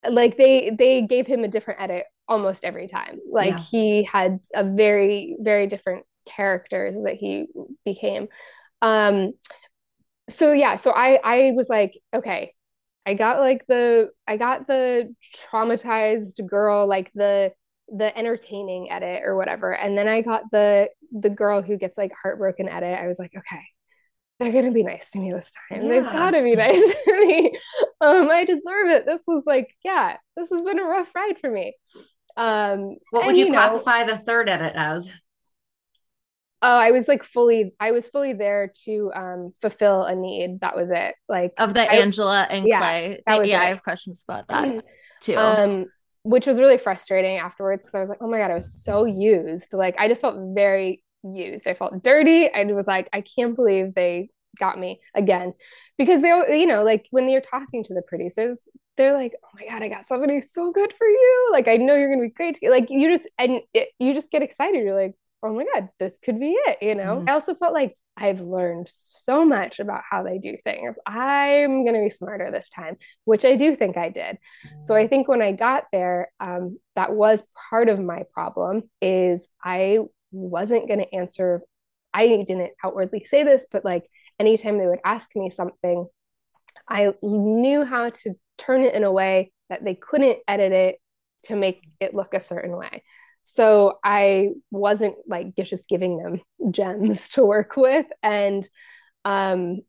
like they they gave him a different edit almost every time. Like Yeah. he had a very, very different characters that he became. Um so yeah, so I I was like, okay, I got like the I got the traumatized girl, like the the entertaining edit or whatever. And then I got the the girl who gets like heartbroken edit. I was like, okay, they're gonna be nice to me this time. They've gotta be nice to me. Um, I deserve it. This was like, yeah, this has been a rough ride for me. Um, What and, would you, know, classify the third edit as? Oh, I was like fully, I was fully there to um fulfill a need. That was it. Like Of the I- Angela and yeah, Clay. that was yeah, it. I have questions about that too. um which was really frustrating afterwards because I was like, oh my God, I was so used. Like I just felt very used. I felt dirty. I was like, I can't believe they got me again. Because they you know, like when you're talking to the producers, they're like, oh my God, I got somebody so good for you. Like I know you're gonna be great. Like you just and it, you just get excited. You're like, oh my God, this could be it, you know? Mhm. I also felt like I've learned so much about how they do things. I'm going to be smarter this time, which I do think I did. So I think when I got there, um, that was part of my problem is I wasn't going to answer. I didn't outwardly say this, but like anytime they would ask me something, I knew how to turn it in a way that they couldn't edit it to make it look a certain way. So I wasn't like just giving them gems to work with. And um,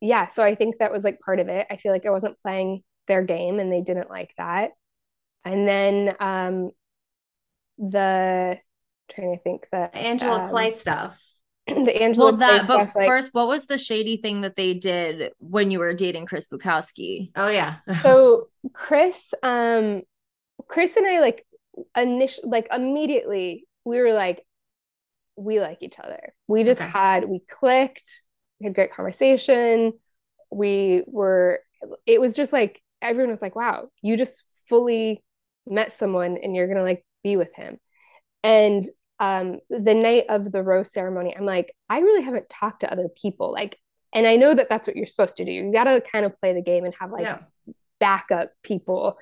yeah, so I think that was like part of it. I feel like I wasn't playing their game and they didn't like that. And then um, the trying to think that Angela um, Clay stuff. the Angela well, that. But stuff, like, first, what was the shady thing that they did when you were dating Chris Bukowski? Oh yeah. so Chris, um, Chris and I like initially, like immediately, we were like, we like each other. We just Okay. had, we clicked, we had great conversation. We were, it was just like, everyone was like, wow, you just fully met someone and you're gonna like be with him. And um, the night of the rose ceremony, I'm like, I really haven't talked to other people. Like, and I know that that's what you're supposed to do. You got to kind of play the game and have like yeah. backup people.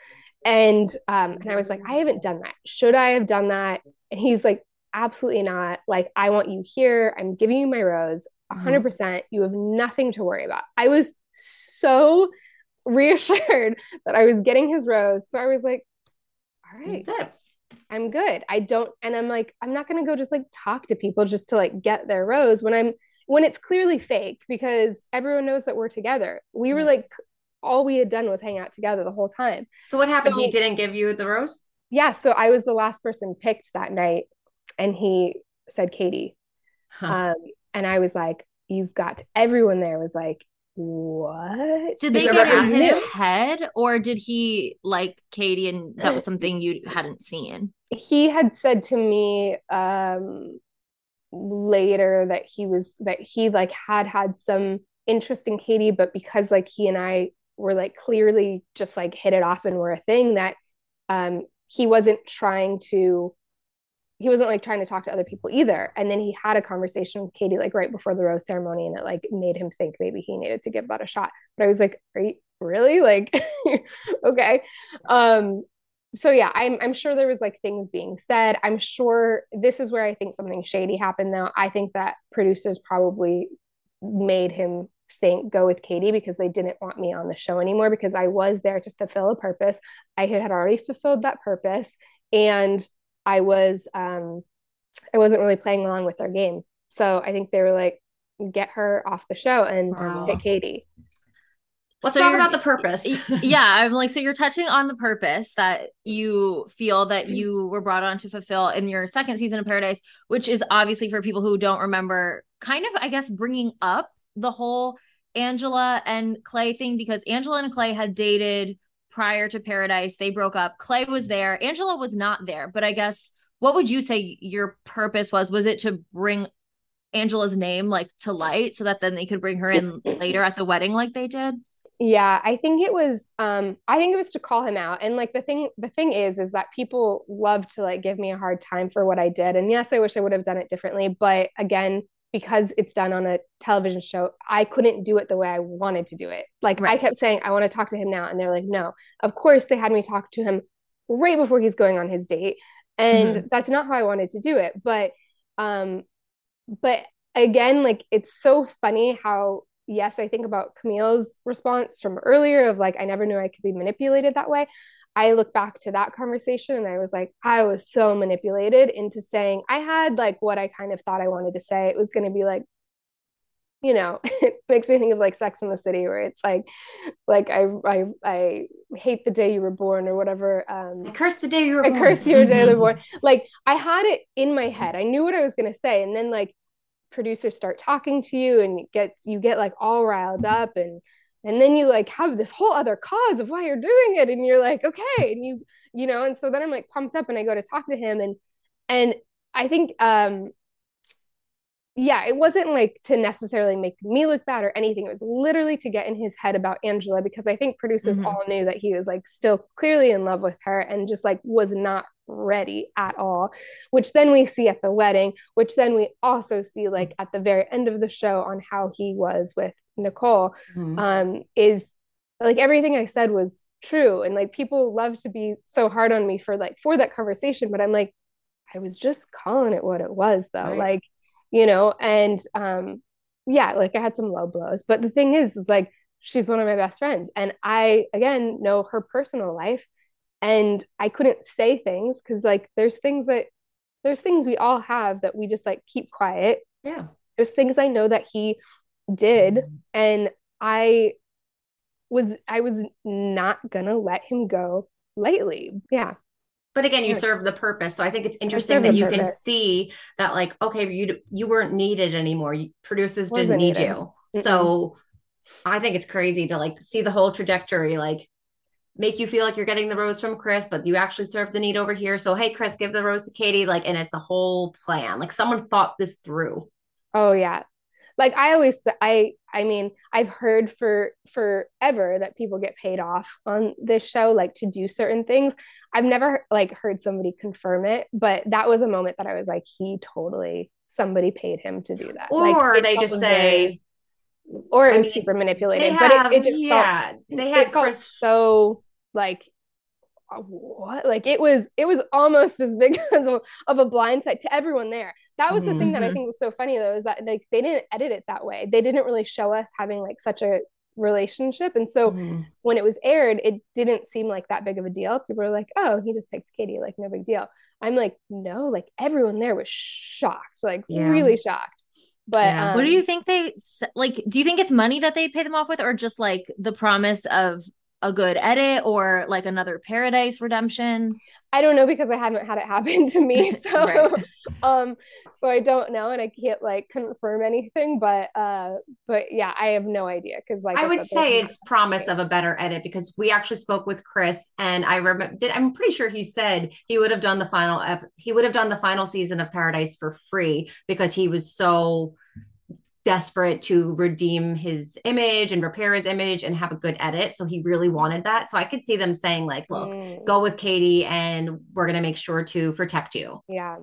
And um, and I was like, I haven't done that. Should I have done that? And he's like, absolutely not. Like, I want you here. I'm giving you my rose, 100%. percent You have nothing to worry about. I was so reassured that I was getting his rose. So I was like, all right. I'm good. I don't, and I'm like, I'm not gonna go just like talk to people just to like get their rose when I'm when it's clearly fake because everyone knows that we're together. We were like, all we had done was hang out together the whole time. So what happened? he didn't give you the rose? Yeah, so I was the last person picked that night, and he said Katie, Huh. um, and I was like, you've got everyone there was like, what? Did they get in his him? head, or did he like Katie and that was something you hadn't seen? he had said to me um later that he was that he like had had some interest in Katie but because like he and I were like clearly just like hit it off and were a thing that um he wasn't trying to he wasn't like trying to talk to other people either and then he had a conversation with Katie like right before the rose ceremony and it like made him think maybe he needed to give that a shot but I was like are you really like okay um so yeah, I'm I'm sure there was like things being said. I'm sure this is where I think something shady happened though. I think that producers probably made him think go with Katie because they didn't want me on the show anymore because I was there to fulfill a purpose. I had, had already fulfilled that purpose and I was um I wasn't really playing along with their game. So I think they were like get her off the show and Wow. pick Katie. Let's So talk you're- about the purpose. yeah, I'm like, so you're touching on the purpose that you feel that you were brought on to fulfill in your second season of Paradise, which is obviously for people who don't remember, kind of, I guess, bringing up the whole Angela and Clay thing because Angela and Clay had dated prior to Paradise. They broke up. Clay was there. Angela was not there. But I guess, what would you say your purpose was? Was it to bring Angela's name like to light so that then they could bring her in later at the wedding like they did? Yeah, I think it was um I think it was to call him out. And like the thing the thing is is that people love to like give me a hard time for what I did. And yes, I wish I would have done it differently, but again, because it's done on a television show, I couldn't do it the way I wanted to do it. Like I kept saying I want to talk to him now and they're like, "No." Of course, they had me talk to him right before he's going on his date. And that's not how I wanted to do it, but um but again, like it's so funny how yes, I think about Kamil's response from earlier of like, I never knew I could be manipulated that way. I look back to that conversation and I was like, I was so manipulated into saying I had like what I kind of thought I wanted to say. It was going to be like, you know, it makes me think of like Sex in the City, where it's like, like I I I hate the day you were born or whatever. Um, I curse the day you were I born. curse your day you were born. Like I had it in my head. I knew what I was gonna say, and then like producers start talking to you, and it gets you get like all riled up, and and then you like have this whole other cause of why you're doing it, and you're like, okay, and you you know, and so then I'm like pumped up, and I go to talk to him, and and I think um yeah, it wasn't like to necessarily make me look bad or anything. It was literally to get in his head about Angela because I think producers Mhm. all knew that he was like still clearly in love with her and just like was not ready at all, which then we see at the wedding, which then we also see like at the very end of the show on how he was with Nicole Mhm. um is like everything I said was true. And like people love to be so hard on me for like for that conversation but I'm like I was just calling it what it was though Right. like you know and um yeah like I had some low blows. But the thing is is like she's one of my best friends. And I again know her personal life and I couldn't say things cuz like there's things that there's things we all have that we just like keep quiet yeah. there's things I know that he did mm-hmm. and I was I was not gonna let him go lightly. Yeah. But again, you serve the purpose. So I think it's interesting that you can see that, like, okay, you you weren't needed anymore. Producers didn't need needed. you. Mm-mm. So I think it's crazy to like see the whole trajectory, like make you feel like you're getting the rose from Chris, but you actually serve the need over here. So hey, Chris, give the rose to Katie. Like, and it's a whole plan. Like someone thought this through. Oh yeah. Like I always I I mean, I've heard for forever that people get paid off on this show like to do certain things. I've never like heard somebody confirm it, but that was a moment that I was like he totally somebody paid him to do that. Like, Or it they felt just very- say or it I was mean, super manipulated, have, but it, it just felt yeah, they had felt Chris. so like uh, what like it was it was almost as big as a, of a blindside to everyone there that was the thing that i Mhm. think was so funny though is that like they didn't edit it that way they didn't really show us having like such a relationship and so Mhm. when it was aired it didn't seem like that big of a deal people were like oh he just picked katie like no big deal i'm like no like everyone there was shocked like Yeah. really shocked but Yeah. um, What do you think they like? Do you think it's money that they pay them off with, or just like the promise of a good edit or like another paradise redemption? I don't know because I haven't had it happen to me. So Right. um so I don't know and I can't like confirm anything but uh but yeah, I have no idea cuz like I would say it's promise of a better edit because we actually spoke with Chris and I remember did I'm pretty sure he said he would have done the final ep- he would have done the final season of Paradise for free because he was so desperate to redeem his image and repair his image and have a good edit so he really wanted that so I could see them saying like look Mm, go with Katie and we're going to make sure to protect you yeah.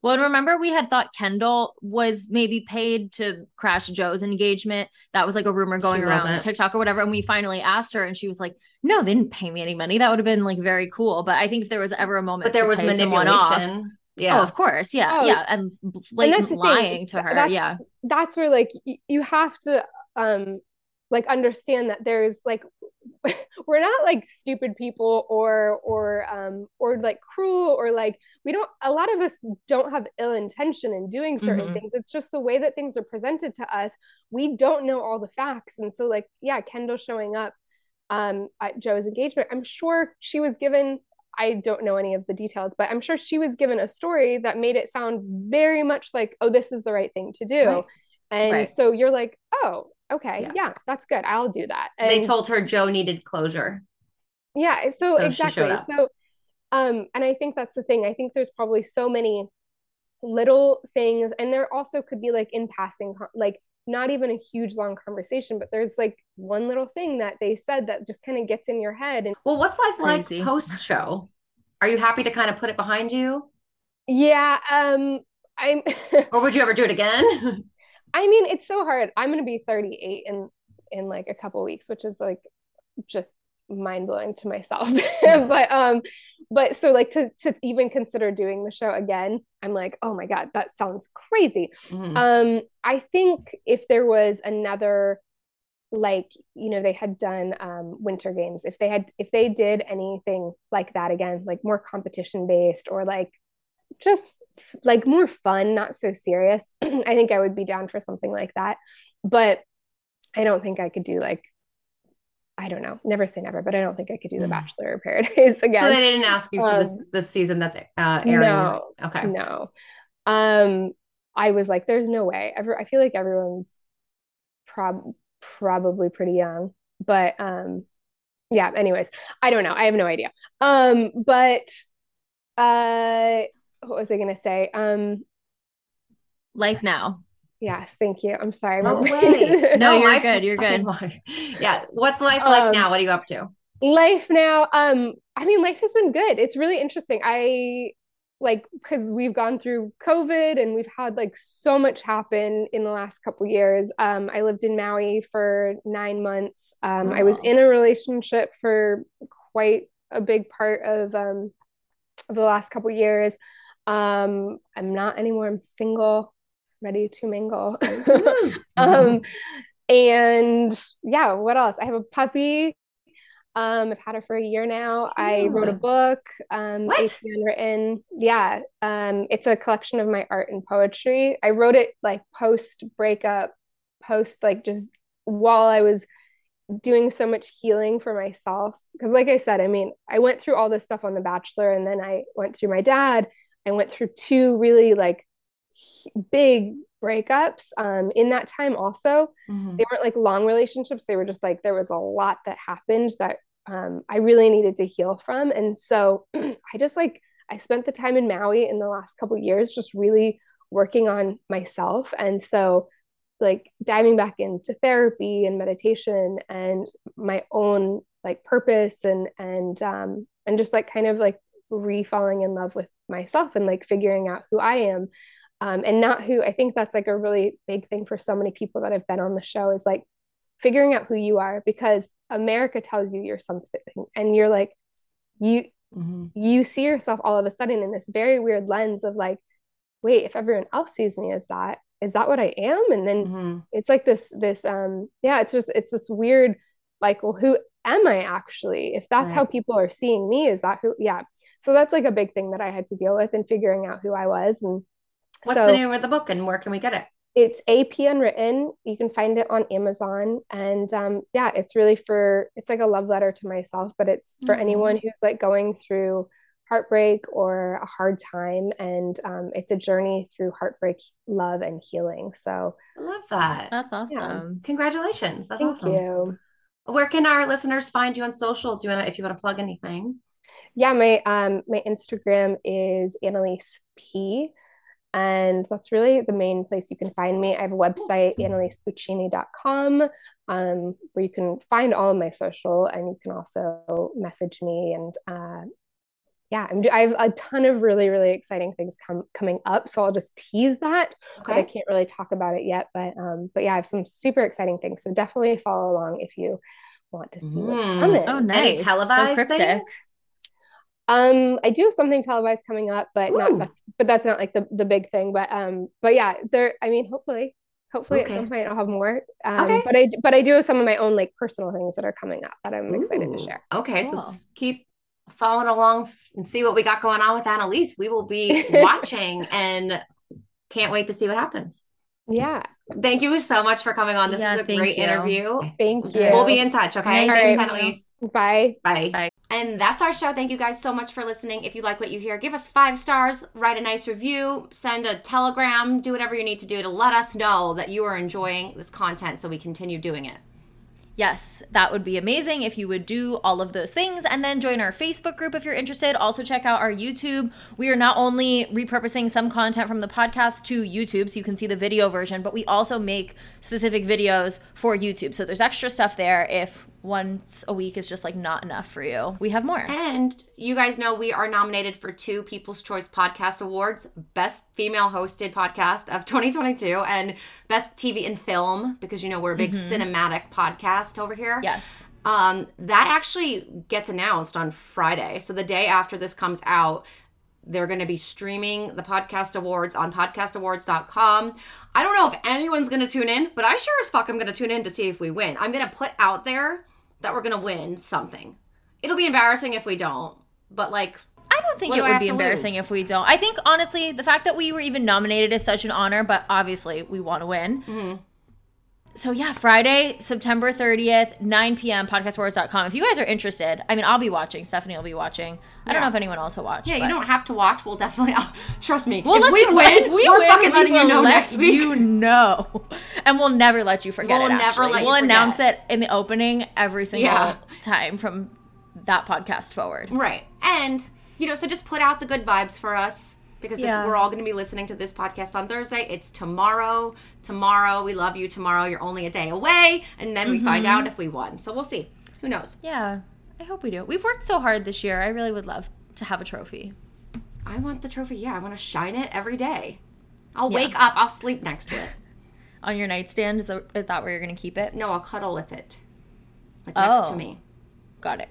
Well, and remember we had thought Kendall was maybe paid to crash Joe's engagement. That was like a rumor going She around wasn't. TikTok or whatever. And we finally asked her, and she was like, "No, they didn't pay me any money. That would have been like very cool." But I think if there was ever a moment, but there to was pay someone off- manipulation yeah. Oh, of course, yeah, Oh, yeah, and blatant the lying to her. That's- yeah, That's where like y- you have to um like understand that there's like we're not like stupid people or or um or like cruel or like we don't a lot of us don't have ill intention in doing certain Mhm. things. It's just the way that things are presented to us. We don't know all the facts. And so like yeah kendall showing up um at joe's engagement. I'm sure she was given i don't know any of the details but i'm sure she was given a story that made it sound very much like oh this is the right thing to do Right. and Right. so you're like oh okay Yeah. yeah. that's good i'll do that and they told her Joe needed closure yeah so, So exactly so um and i think that's the thing i think there's probably so many little things and there also could be like in passing like not even a huge long conversation but there's like one little thing that they said that just kind of gets in your head and Well, what's life Crazy. like post show? Are you happy to kind of put it behind you? yeah um i'm Or would you ever do it again? i mean it's so hard i'm going to be 38 in in like a couple weeks which is like just mind-blowing to myself but um but so like to to even consider doing the show again i'm like oh my god that sounds crazy Mhm. um i think if there was another like you know they had done um winter games if they had if they did anything like that again like more competition based or like just like more fun not so serious i think i would be down for something like that but i don't think i could do like i don't know never say never but i don't think i could do the Mm. bachelor or paradise again So they didn't ask you for this Um, this season that's uh, airing. no Okay. no um i was like there's no way Every, i feel like everyone's prob probably pretty young but um yeah anyways i don't know i have no idea um but uh what was i gonna say um life now. yes thank you i'm sorry No way. No, you're good, you're good. Yeah. What's life like Um, now? What are you up to? life now um i mean life has been good it's really interesting i like because we've gone through covid and we've had like so much happen in the last couple years. Um i lived in maui for nine months. Um i was in a relationship for quite a big part of um of the last couple years. Um i'm not anymore. I'm single. Ready to mingle. Mm-hmm. um and yeah what else? I have a puppy um i've had her for a year now. I wrote a book um What? Written yeah um it's a collection of my art and poetry. I wrote it like post breakup post like just while i was doing so much healing for myself. Because like i said i mean i went through all this stuff on the bachelor and then i went through my dad. I went through two really like big breakups um, in that time also. Mhm. they weren't like long relationships. They were just like there was a lot that happened that um, i really needed to heal from. And so i just like i spent the time in maui in the last couple years just really working on myself. And so like diving back into therapy and meditation and my own like purpose and and um and just like kind of like re-falling in love with myself and like figuring out who I am. Um, and not who I think that's like a really big thing for so many people that have been on the show is like figuring out who you are because America tells you you're something and you're like you Mhm. you see yourself all of a sudden in this very weird lens of like wait if everyone else sees me as that is that what I am and then Mhm. it's like this this um yeah it's just it's this weird like well who am I actually if that's how people are seeing me is that who yeah so that's like a big thing that I had to deal with in figuring out who I was and What's so the name of the book and where can we get it? It's AP Unwritten you can find it on Amazon and um yeah it's really for it's like a love letter to myself but it's for Aw. anyone who's like going through heartbreak or a hard time and um it's a journey through heartbreak love and healing so I love that. That's awesome. Congratulations. That's thank awesome. you Where can our listeners find you on social? Do you want to, if you want to plug anything? yeah my um my instagram is annaliese p and that's really the main place you can find me i have a website annaliesepuccini.com um where you can find all of my social and you can also message me and uh yeah I'm, I have a ton of really really exciting things come coming up so i'll just tease that but i can't really talk about it yet but um but yeah i have some super exciting things so definitely follow along if you want to see what's Mm. coming Oh, Any nice. So televised cryptic. things? Um, I do have something televised coming up, but Ooh. not that's but that's not like the the big thing. But um, but yeah, there. I mean, hopefully, hopefully Okay. at some point I'll have more. Um, Okay. but I but I do have some of my own like personal things that are coming up that I'm excited to share. Okay, so Cool. s- keep following along and see what we got going on with Annaliese. We will be watching and can't wait to see what happens. Yeah, Thank you so much for coming on. This Yeah, was a great you. interview. thank you. We'll be in touch, okay? Nice Thanks, meeting. Annaliese. Bye. Bye. Bye. And that's our show. Thank you guys so much for listening. If you like what you hear, give us five stars, write a nice review, send a telegram, do whatever you need to do to let us know that you are enjoying this content so we continue doing it. Yes, that would be amazing if you would do all of those things and then join our Facebook group if you're interested. Also, check out our YouTube. We are not only repurposing some content from the podcast to YouTube so you can see the video version, but we also make specific videos for YouTube. So there's extra stuff there if once a week is just like not enough for you. We have more. And you guys know we are nominated for two People's Choice Podcast Awards Best Female Hosted Podcast of 2022 and Best TV and Film, because you know we're a big cinematic podcast over here. Yes. Um, that actually gets announced on Friday. So the day after this comes out, they're going to be streaming the podcast awards on podcastawards.com. I don't know if anyone's going to tune in, but I sure as fuck am going to tune in to see if we win. I'm going to put out there that we're to win something. It'll be embarrassing if we don't, but like, I don't think it would be embarrassing lose? if we don't. I think honestly, the fact that we were even nominated is such an honor, but obviously we want to win. Mm-hmm. So yeah, Friday, September 30th, 9 p.m. podcastawards.com. If you guys are interested, I mean, I'll be watching. Stefanie will be watching. I don't know if anyone else will watch. yeah, but- you don't have to watch. We'll definitely, oh, trust me. We'll if we you win, we we're win, fucking letting you know let next week. You know, and we'll never let you forget We'll it. never let we'll forget. announce it in the opening every single Yeah. time from that podcast forward. Right. And, you know, so just put out the good vibes for us because this, Yeah. we're all going to be listening to this podcast on Thursday. It's tomorrow. Tomorrow. We love you. Tomorrow. You're only a day away. And then we find Mm-hmm. out if we won. So we'll see. Who knows? Yeah, I hope we do. We've worked so hard this year. I really would love to have a trophy. I want the trophy. Yeah. I want to shine it every day. I'll wake up. I'll sleep next to it. on your nightstand. Is that, is that where you're going to keep it? No, I'll cuddle with it. Like next Oh. to me. Got it.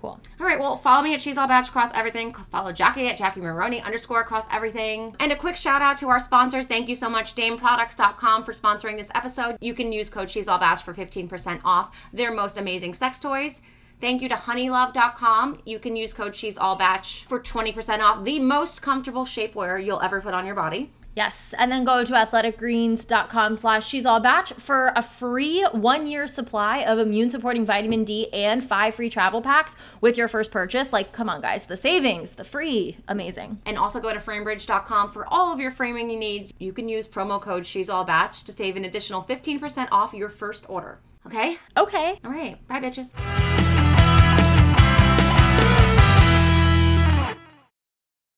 Cool. All right, well, follow me at She's All Bach across everything. Follow Jackie at Jackie Maroney underscore across everything. And a quick shout out to our sponsors. Thank you so much, DameProducts.com, for sponsoring this episode. You can use code She's All Bach for 15% off their most amazing sex toys. Thank you to honeylove.com. You can use code She's All Bach for 20% off the most comfortable shapewear you'll ever put on your body. Yes, and then go to athleticgreens.com slash she's all bach for a free one year supply of immune supporting vitamin D and five free travel packs with your first purchase. Like, come on, guys, the savings, the free, amazing. And also go to framebridge.com for all of your framing needs. You can use promo code she's all bach to save an additional 15% off your first order. Okay? Okay. All right. Bye, bitches.